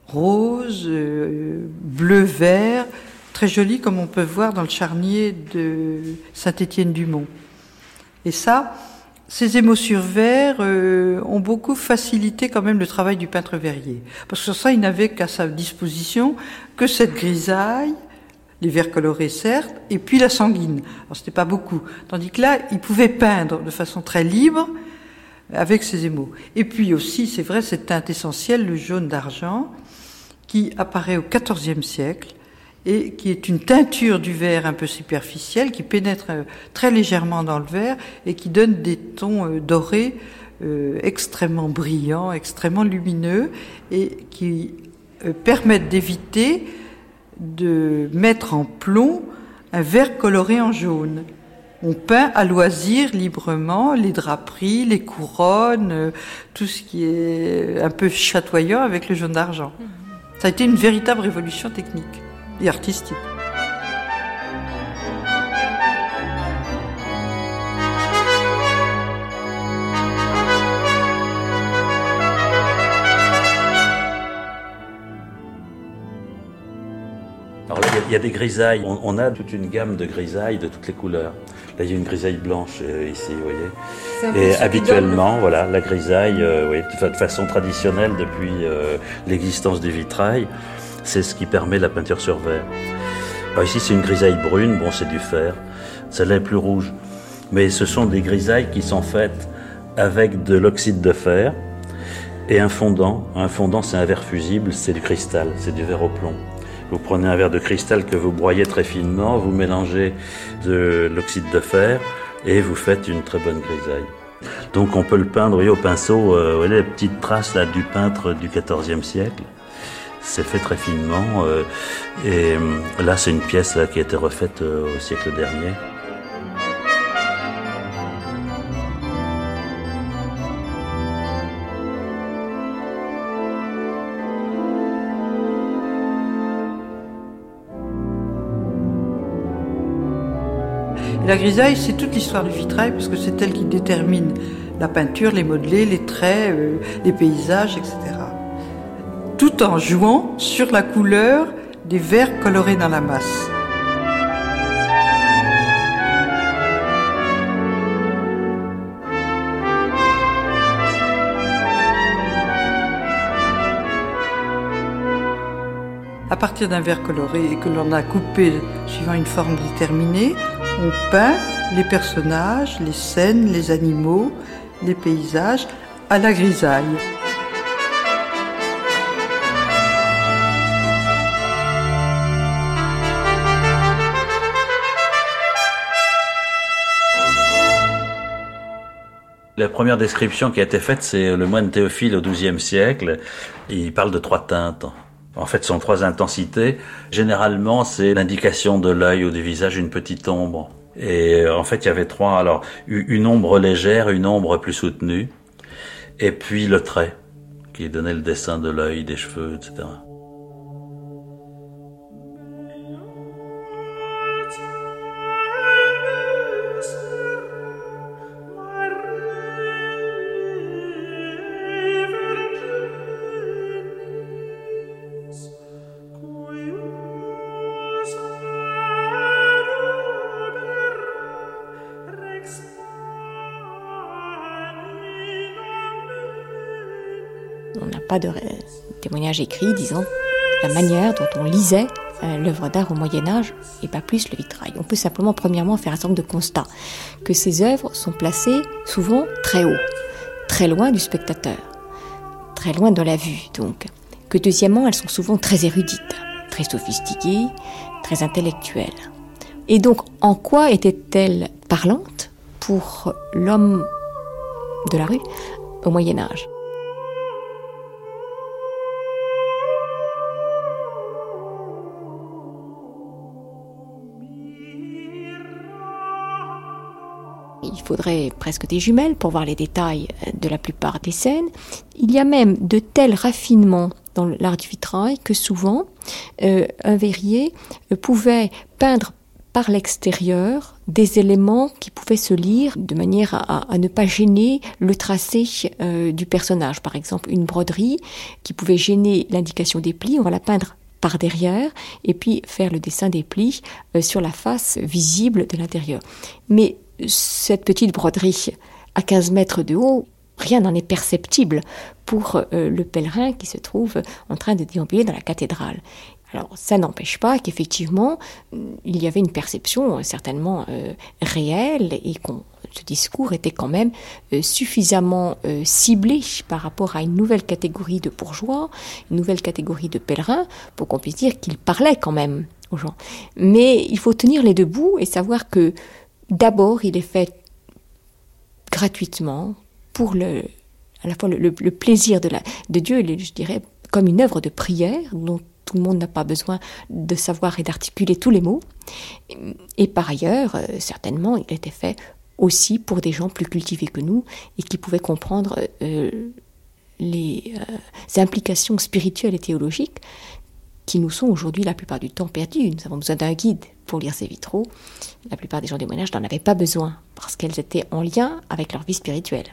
rose, euh, bleu-vert, très jolis comme on peut voir dans le charnier de Saint-Étienne-du-Mont. Et ça, ces émaux sur verre euh, ont beaucoup facilité quand même le travail du peintre verrier. Parce que sur ça, il n'avait qu'à sa disposition que cette grisaille, les verres colorés certes, et puis la sanguine. Alors c'était pas beaucoup. Tandis que là, il pouvait peindre de façon très libre avec ces émaux. Et puis aussi, c'est vrai, cette teinte essentielle, le jaune d'argent, qui apparaît au XIVe siècle et qui est une teinture du verre un peu superficielle qui pénètre euh, très légèrement dans le verre et qui donne des tons euh, dorés euh, extrêmement brillants, extrêmement lumineux et qui permettent d'éviter de mettre en plomb un verre coloré en jaune. On peint à loisir librement les draperies, les couronnes, tout ce qui est un peu chatoyant avec le jaune d'argent. Ça a été une véritable révolution technique et artistique. Alors là, il y, a des grisailles. On, a toute une gamme de grisailles de toutes les couleurs. Là, il y a une grisaille blanche euh, ici, vous voyez. Et habituellement, voilà, la grisaille, euh, oui, de, façon traditionnelle depuis euh, l'existence du vitrail, c'est ce qui permet la peinture sur verre. Ici, c'est une grisaille brune, bon, c'est du fer. Celle-là est plus rouge. Mais ce sont des grisailles qui sont faites avec de l'oxyde de fer et un fondant. Un fondant, c'est un verre fusible, c'est du cristal, c'est du verre au plomb. Vous prenez un verre de cristal que vous broyez très finement, vous mélangez de l'oxyde de fer et vous faites une très bonne grisaille. Donc on peut le peindre voyez, au pinceau, euh, vous voyez les petites traces là, du peintre du XIVe siècle. C'est fait très finement. Euh, et euh, là, c'est une pièce qui a été refaite au siècle dernier. La grisaille, c'est toute l'histoire du vitrail, parce que c'est elle qui détermine la peinture, les modelés, les traits, euh, les paysages, etc. Tout en jouant sur la couleur des verres colorés dans la masse. À partir d'un verre coloré que l'on a coupé suivant une forme déterminée, on peint les personnages, les scènes, les animaux, les paysages à la grisaille. La première description qui a été faite, c'est le moine Théophile au XIIe siècle. Il parle de trois teintes. En fait, ce sont trois intensités. Généralement, c'est l'indication de l'œil ou du visage, une petite ombre. Et euh, en fait, il y avait trois. Alors, une ombre légère, une ombre plus soutenue, et puis le trait, qui donnait le dessin de l'œil, des cheveux, etc. pas de témoignage écrit disant la manière dont on lisait euh, l'œuvre d'art au Moyen Âge et pas plus le vitrail. On peut simplement premièrement faire un nombre de constats que ces œuvres sont placées souvent très haut, très loin du spectateur, très loin de la vue donc. Que deuxièmement, elles sont souvent très érudites, très sophistiquées, très intellectuelles. Et donc, en quoi étaient-elles parlantes pour l'homme de la rue au Moyen Âge? Faudrait presque des jumelles pour voir les détails de la plupart des scènes. Il y a même de tels raffinements dans l'art du vitrail que souvent euh, un verrier pouvait peindre par l'extérieur des éléments qui pouvaient se lire de manière à, ne pas gêner le tracé euh, du personnage. Par exemple, une broderie qui pouvait gêner l'indication des plis, on va la peindre par derrière et puis faire le dessin des plis euh, sur la face visible de l'intérieur. Mais cette petite broderie à 15 mètres de haut, rien n'en est perceptible pour euh, le pèlerin qui se trouve en train de déambuler dans la cathédrale. Alors ça n'empêche pas qu'effectivement il y avait une perception euh, certainement euh, réelle et que ce discours était quand même suffisamment ciblé par rapport à une nouvelle catégorie de bourgeois, une nouvelle catégorie de pèlerins pour qu'on puisse dire qu'il parlait quand même aux gens. Mais il faut tenir les deux bouts et savoir que d'abord il est fait gratuitement pour le, à la fois le, plaisir de, Dieu, je dirais, comme une œuvre de prière dont tout le monde n'a pas besoin de savoir et d'articuler tous les mots. Et par ailleurs, euh, certainement, il était fait aussi pour des gens plus cultivés que nous et qui pouvaient comprendre euh, les euh, implications spirituelles et théologiques qui nous sont aujourd'hui la plupart du temps perdus. Nous avons besoin d'un guide pour lire ces vitraux. La plupart des gens du Moyen Âge n'en avaient pas besoin parce qu'elles étaient en lien avec leur vie spirituelle.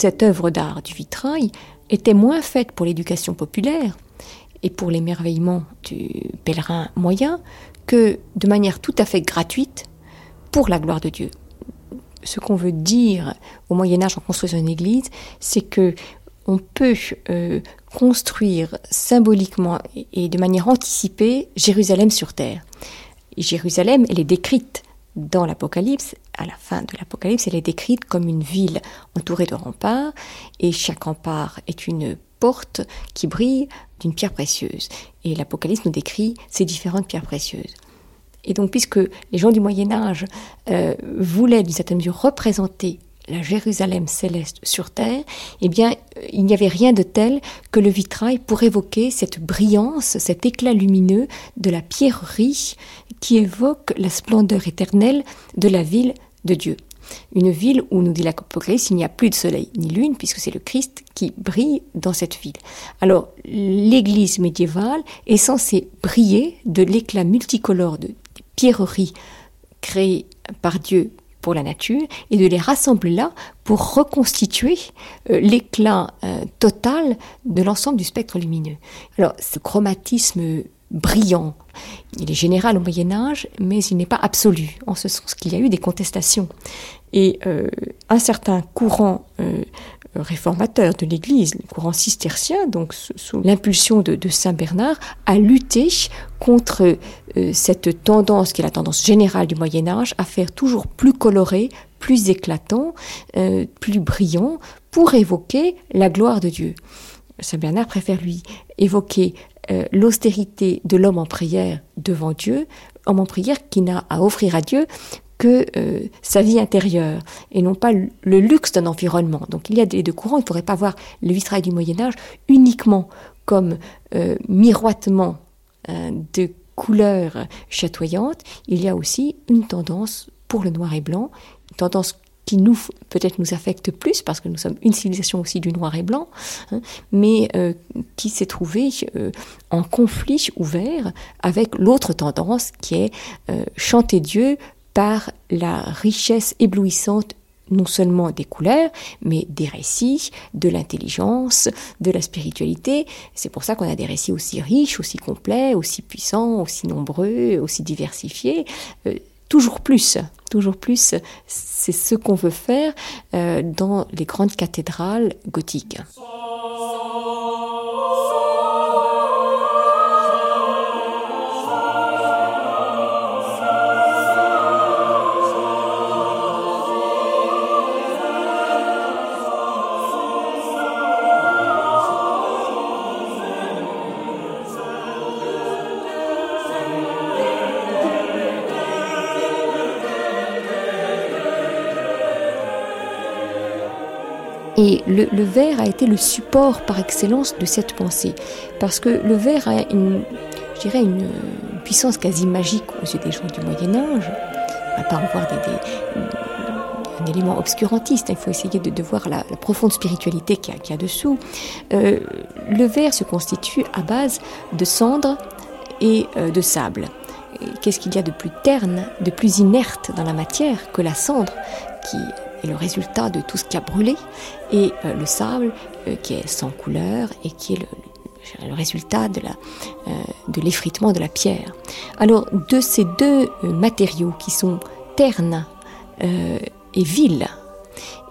Cette œuvre d'art du vitrail était moins faite pour l'éducation populaire et pour l'émerveillement du pèlerin moyen que de manière tout à fait gratuite pour la gloire de Dieu. Ce qu'on veut dire au Moyen Âge en construisant une église, c'est que on peut euh, construire symboliquement et de manière anticipée Jérusalem sur terre. Jérusalem, elle est décrite dans l'Apocalypse, à la fin de l'Apocalypse, elle est décrite comme une ville entourée de remparts, et chaque rempart est une porte qui brille d'une pierre précieuse. Et l'Apocalypse nous décrit ces différentes pierres précieuses. Et donc, puisque les gens du Moyen Âge euh, voulaient d'une certaine mesure représenter la Jérusalem céleste sur terre, eh bien, il n'y avait rien de tel que le vitrail pour évoquer cette brillance, cet éclat lumineux de la pierrerie qui évoque la splendeur éternelle de la ville de Dieu. Une ville où, nous dit l'Apocalypse, il n'y a plus de soleil ni lune, puisque c'est le Christ qui brille dans cette ville. Alors, l'église médiévale est censée briller de l'éclat multicolore de pierreries créées par Dieu pour la nature et de les rassembler là pour reconstituer euh, l'éclat euh, total de l'ensemble du spectre lumineux. Alors ce chromatisme brillant, il est général au Moyen Âge, mais il n'est pas absolu, en ce sens qu'il y a eu des contestations. Et euh, un certain courant réformateur de l'Église, le courant cistercien, donc sous l'impulsion de, Saint Bernard, a lutté contre euh, cette tendance qui est la tendance générale du Moyen Âge à faire toujours plus coloré, plus éclatant, euh, plus brillant, pour évoquer la gloire de Dieu. Saint Bernard préfère lui évoquer euh, l'austérité de l'homme en prière devant Dieu, homme en prière qui n'a à offrir à Dieu que euh, sa vie intérieure et non pas le luxe d'un environnement. Donc il y a des deux courants. Il ne faudrait pas voir le vitrail du Moyen Âge uniquement comme euh, miroitement de couleurs chatoyantes. Il y a aussi une tendance pour le noir et blanc, une tendance qui nous peut-être nous affecte plus parce que nous sommes une civilisation aussi du noir et blanc, hein, mais qui s'est trouvée en conflit ouvert avec l'autre tendance qui est chanter Dieu par la richesse éblouissante non seulement des couleurs, mais des récits, de l'intelligence, de la spiritualité. C'est pour ça qu'on a des récits aussi riches, aussi complets, aussi puissants, aussi nombreux, aussi diversifiés. Euh, toujours plus, toujours plus, c'est ce qu'on veut faire euh, dans les grandes cathédrales gothiques. Et le, verre a été le support par excellence de cette pensée. Parce que le verre a une, je dirais, une, puissance quasi magique aux yeux des gens du Moyen-Âge. À part voir des, un élément obscurantiste, il faut essayer de, voir la, profonde spiritualité qu'il y, qu y, a dessous. Euh, le verre se constitue à base de cendres et euh, de sable. Qu'est-ce qu'il y a de plus terne, de plus inerte dans la matière que la cendre qui est le résultat de tout ce qui a brûlé et euh, le sable euh, qui est sans couleur et qui est le, résultat de euh, de l'effritement de la pierre. Alors de ces deux matériaux qui sont ternes et vils,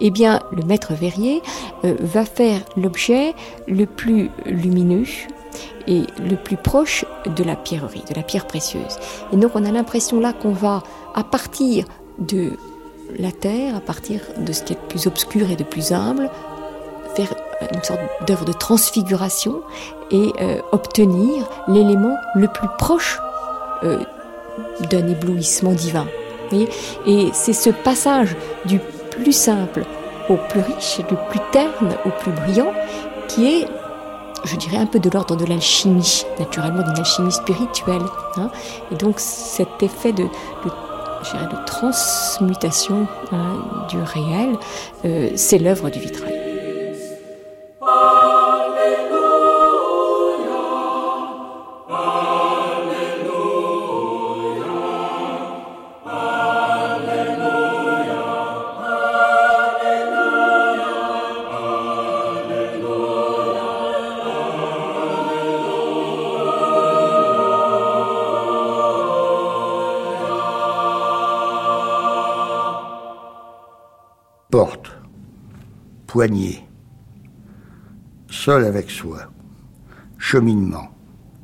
eh bien le maître verrier va faire l'objet le plus lumineux et le plus proche de la pierrerie, de la pierre précieuse. Et donc on a l'impression là qu'on va à partir de la terre, à partir de ce qui est de plus obscur et de plus humble, faire une sorte d'œuvre de transfiguration et euh, obtenir l'élément le plus proche euh, d'un éblouissement divin. Voyez? Et c'est ce passage du plus simple au plus riche, du plus terne au plus brillant, qui est je dirais un peu de l'ordre de l'alchimie, naturellement d'une alchimie spirituelle. Hein. Et donc cet effet de, de de transmutation hein, du réel, euh, c'est l'œuvre du vitrail. Poignée, seul avec soi, cheminement,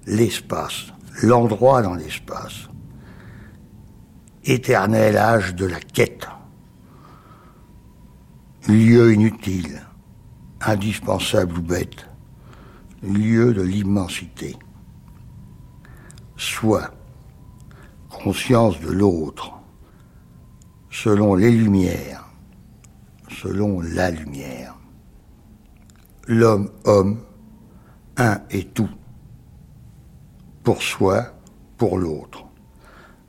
l'espace, l'endroit dans l'espace, éternel âge de la quête, lieu inutile, indispensable ou bête, lieu de l'immensité, soi, conscience de l'autre, selon les lumières, selon la lumière. L'homme, homme, un et tout, pour soi, pour l'autre.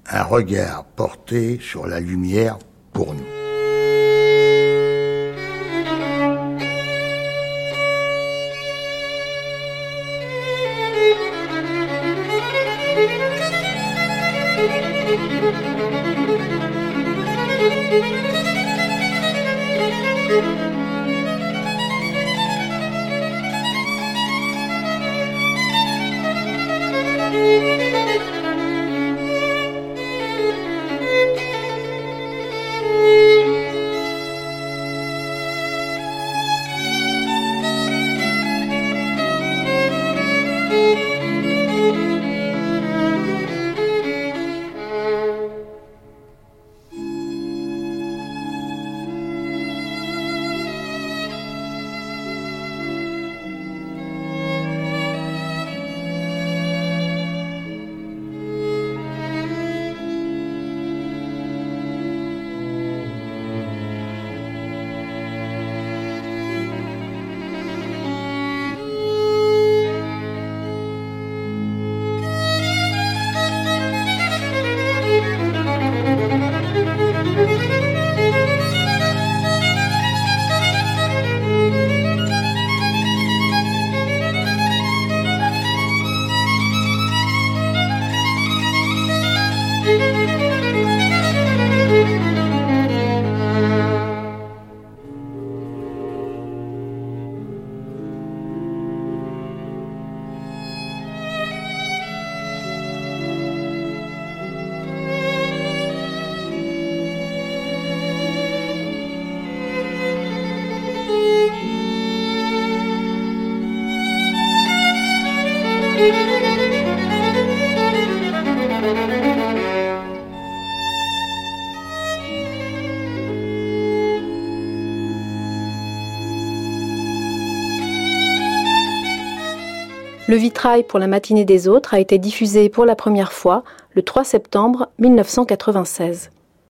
Un regard porté sur la lumière pour nous. Pour la matinée des autres a été diffusé pour la première fois le 3 septembre 1996.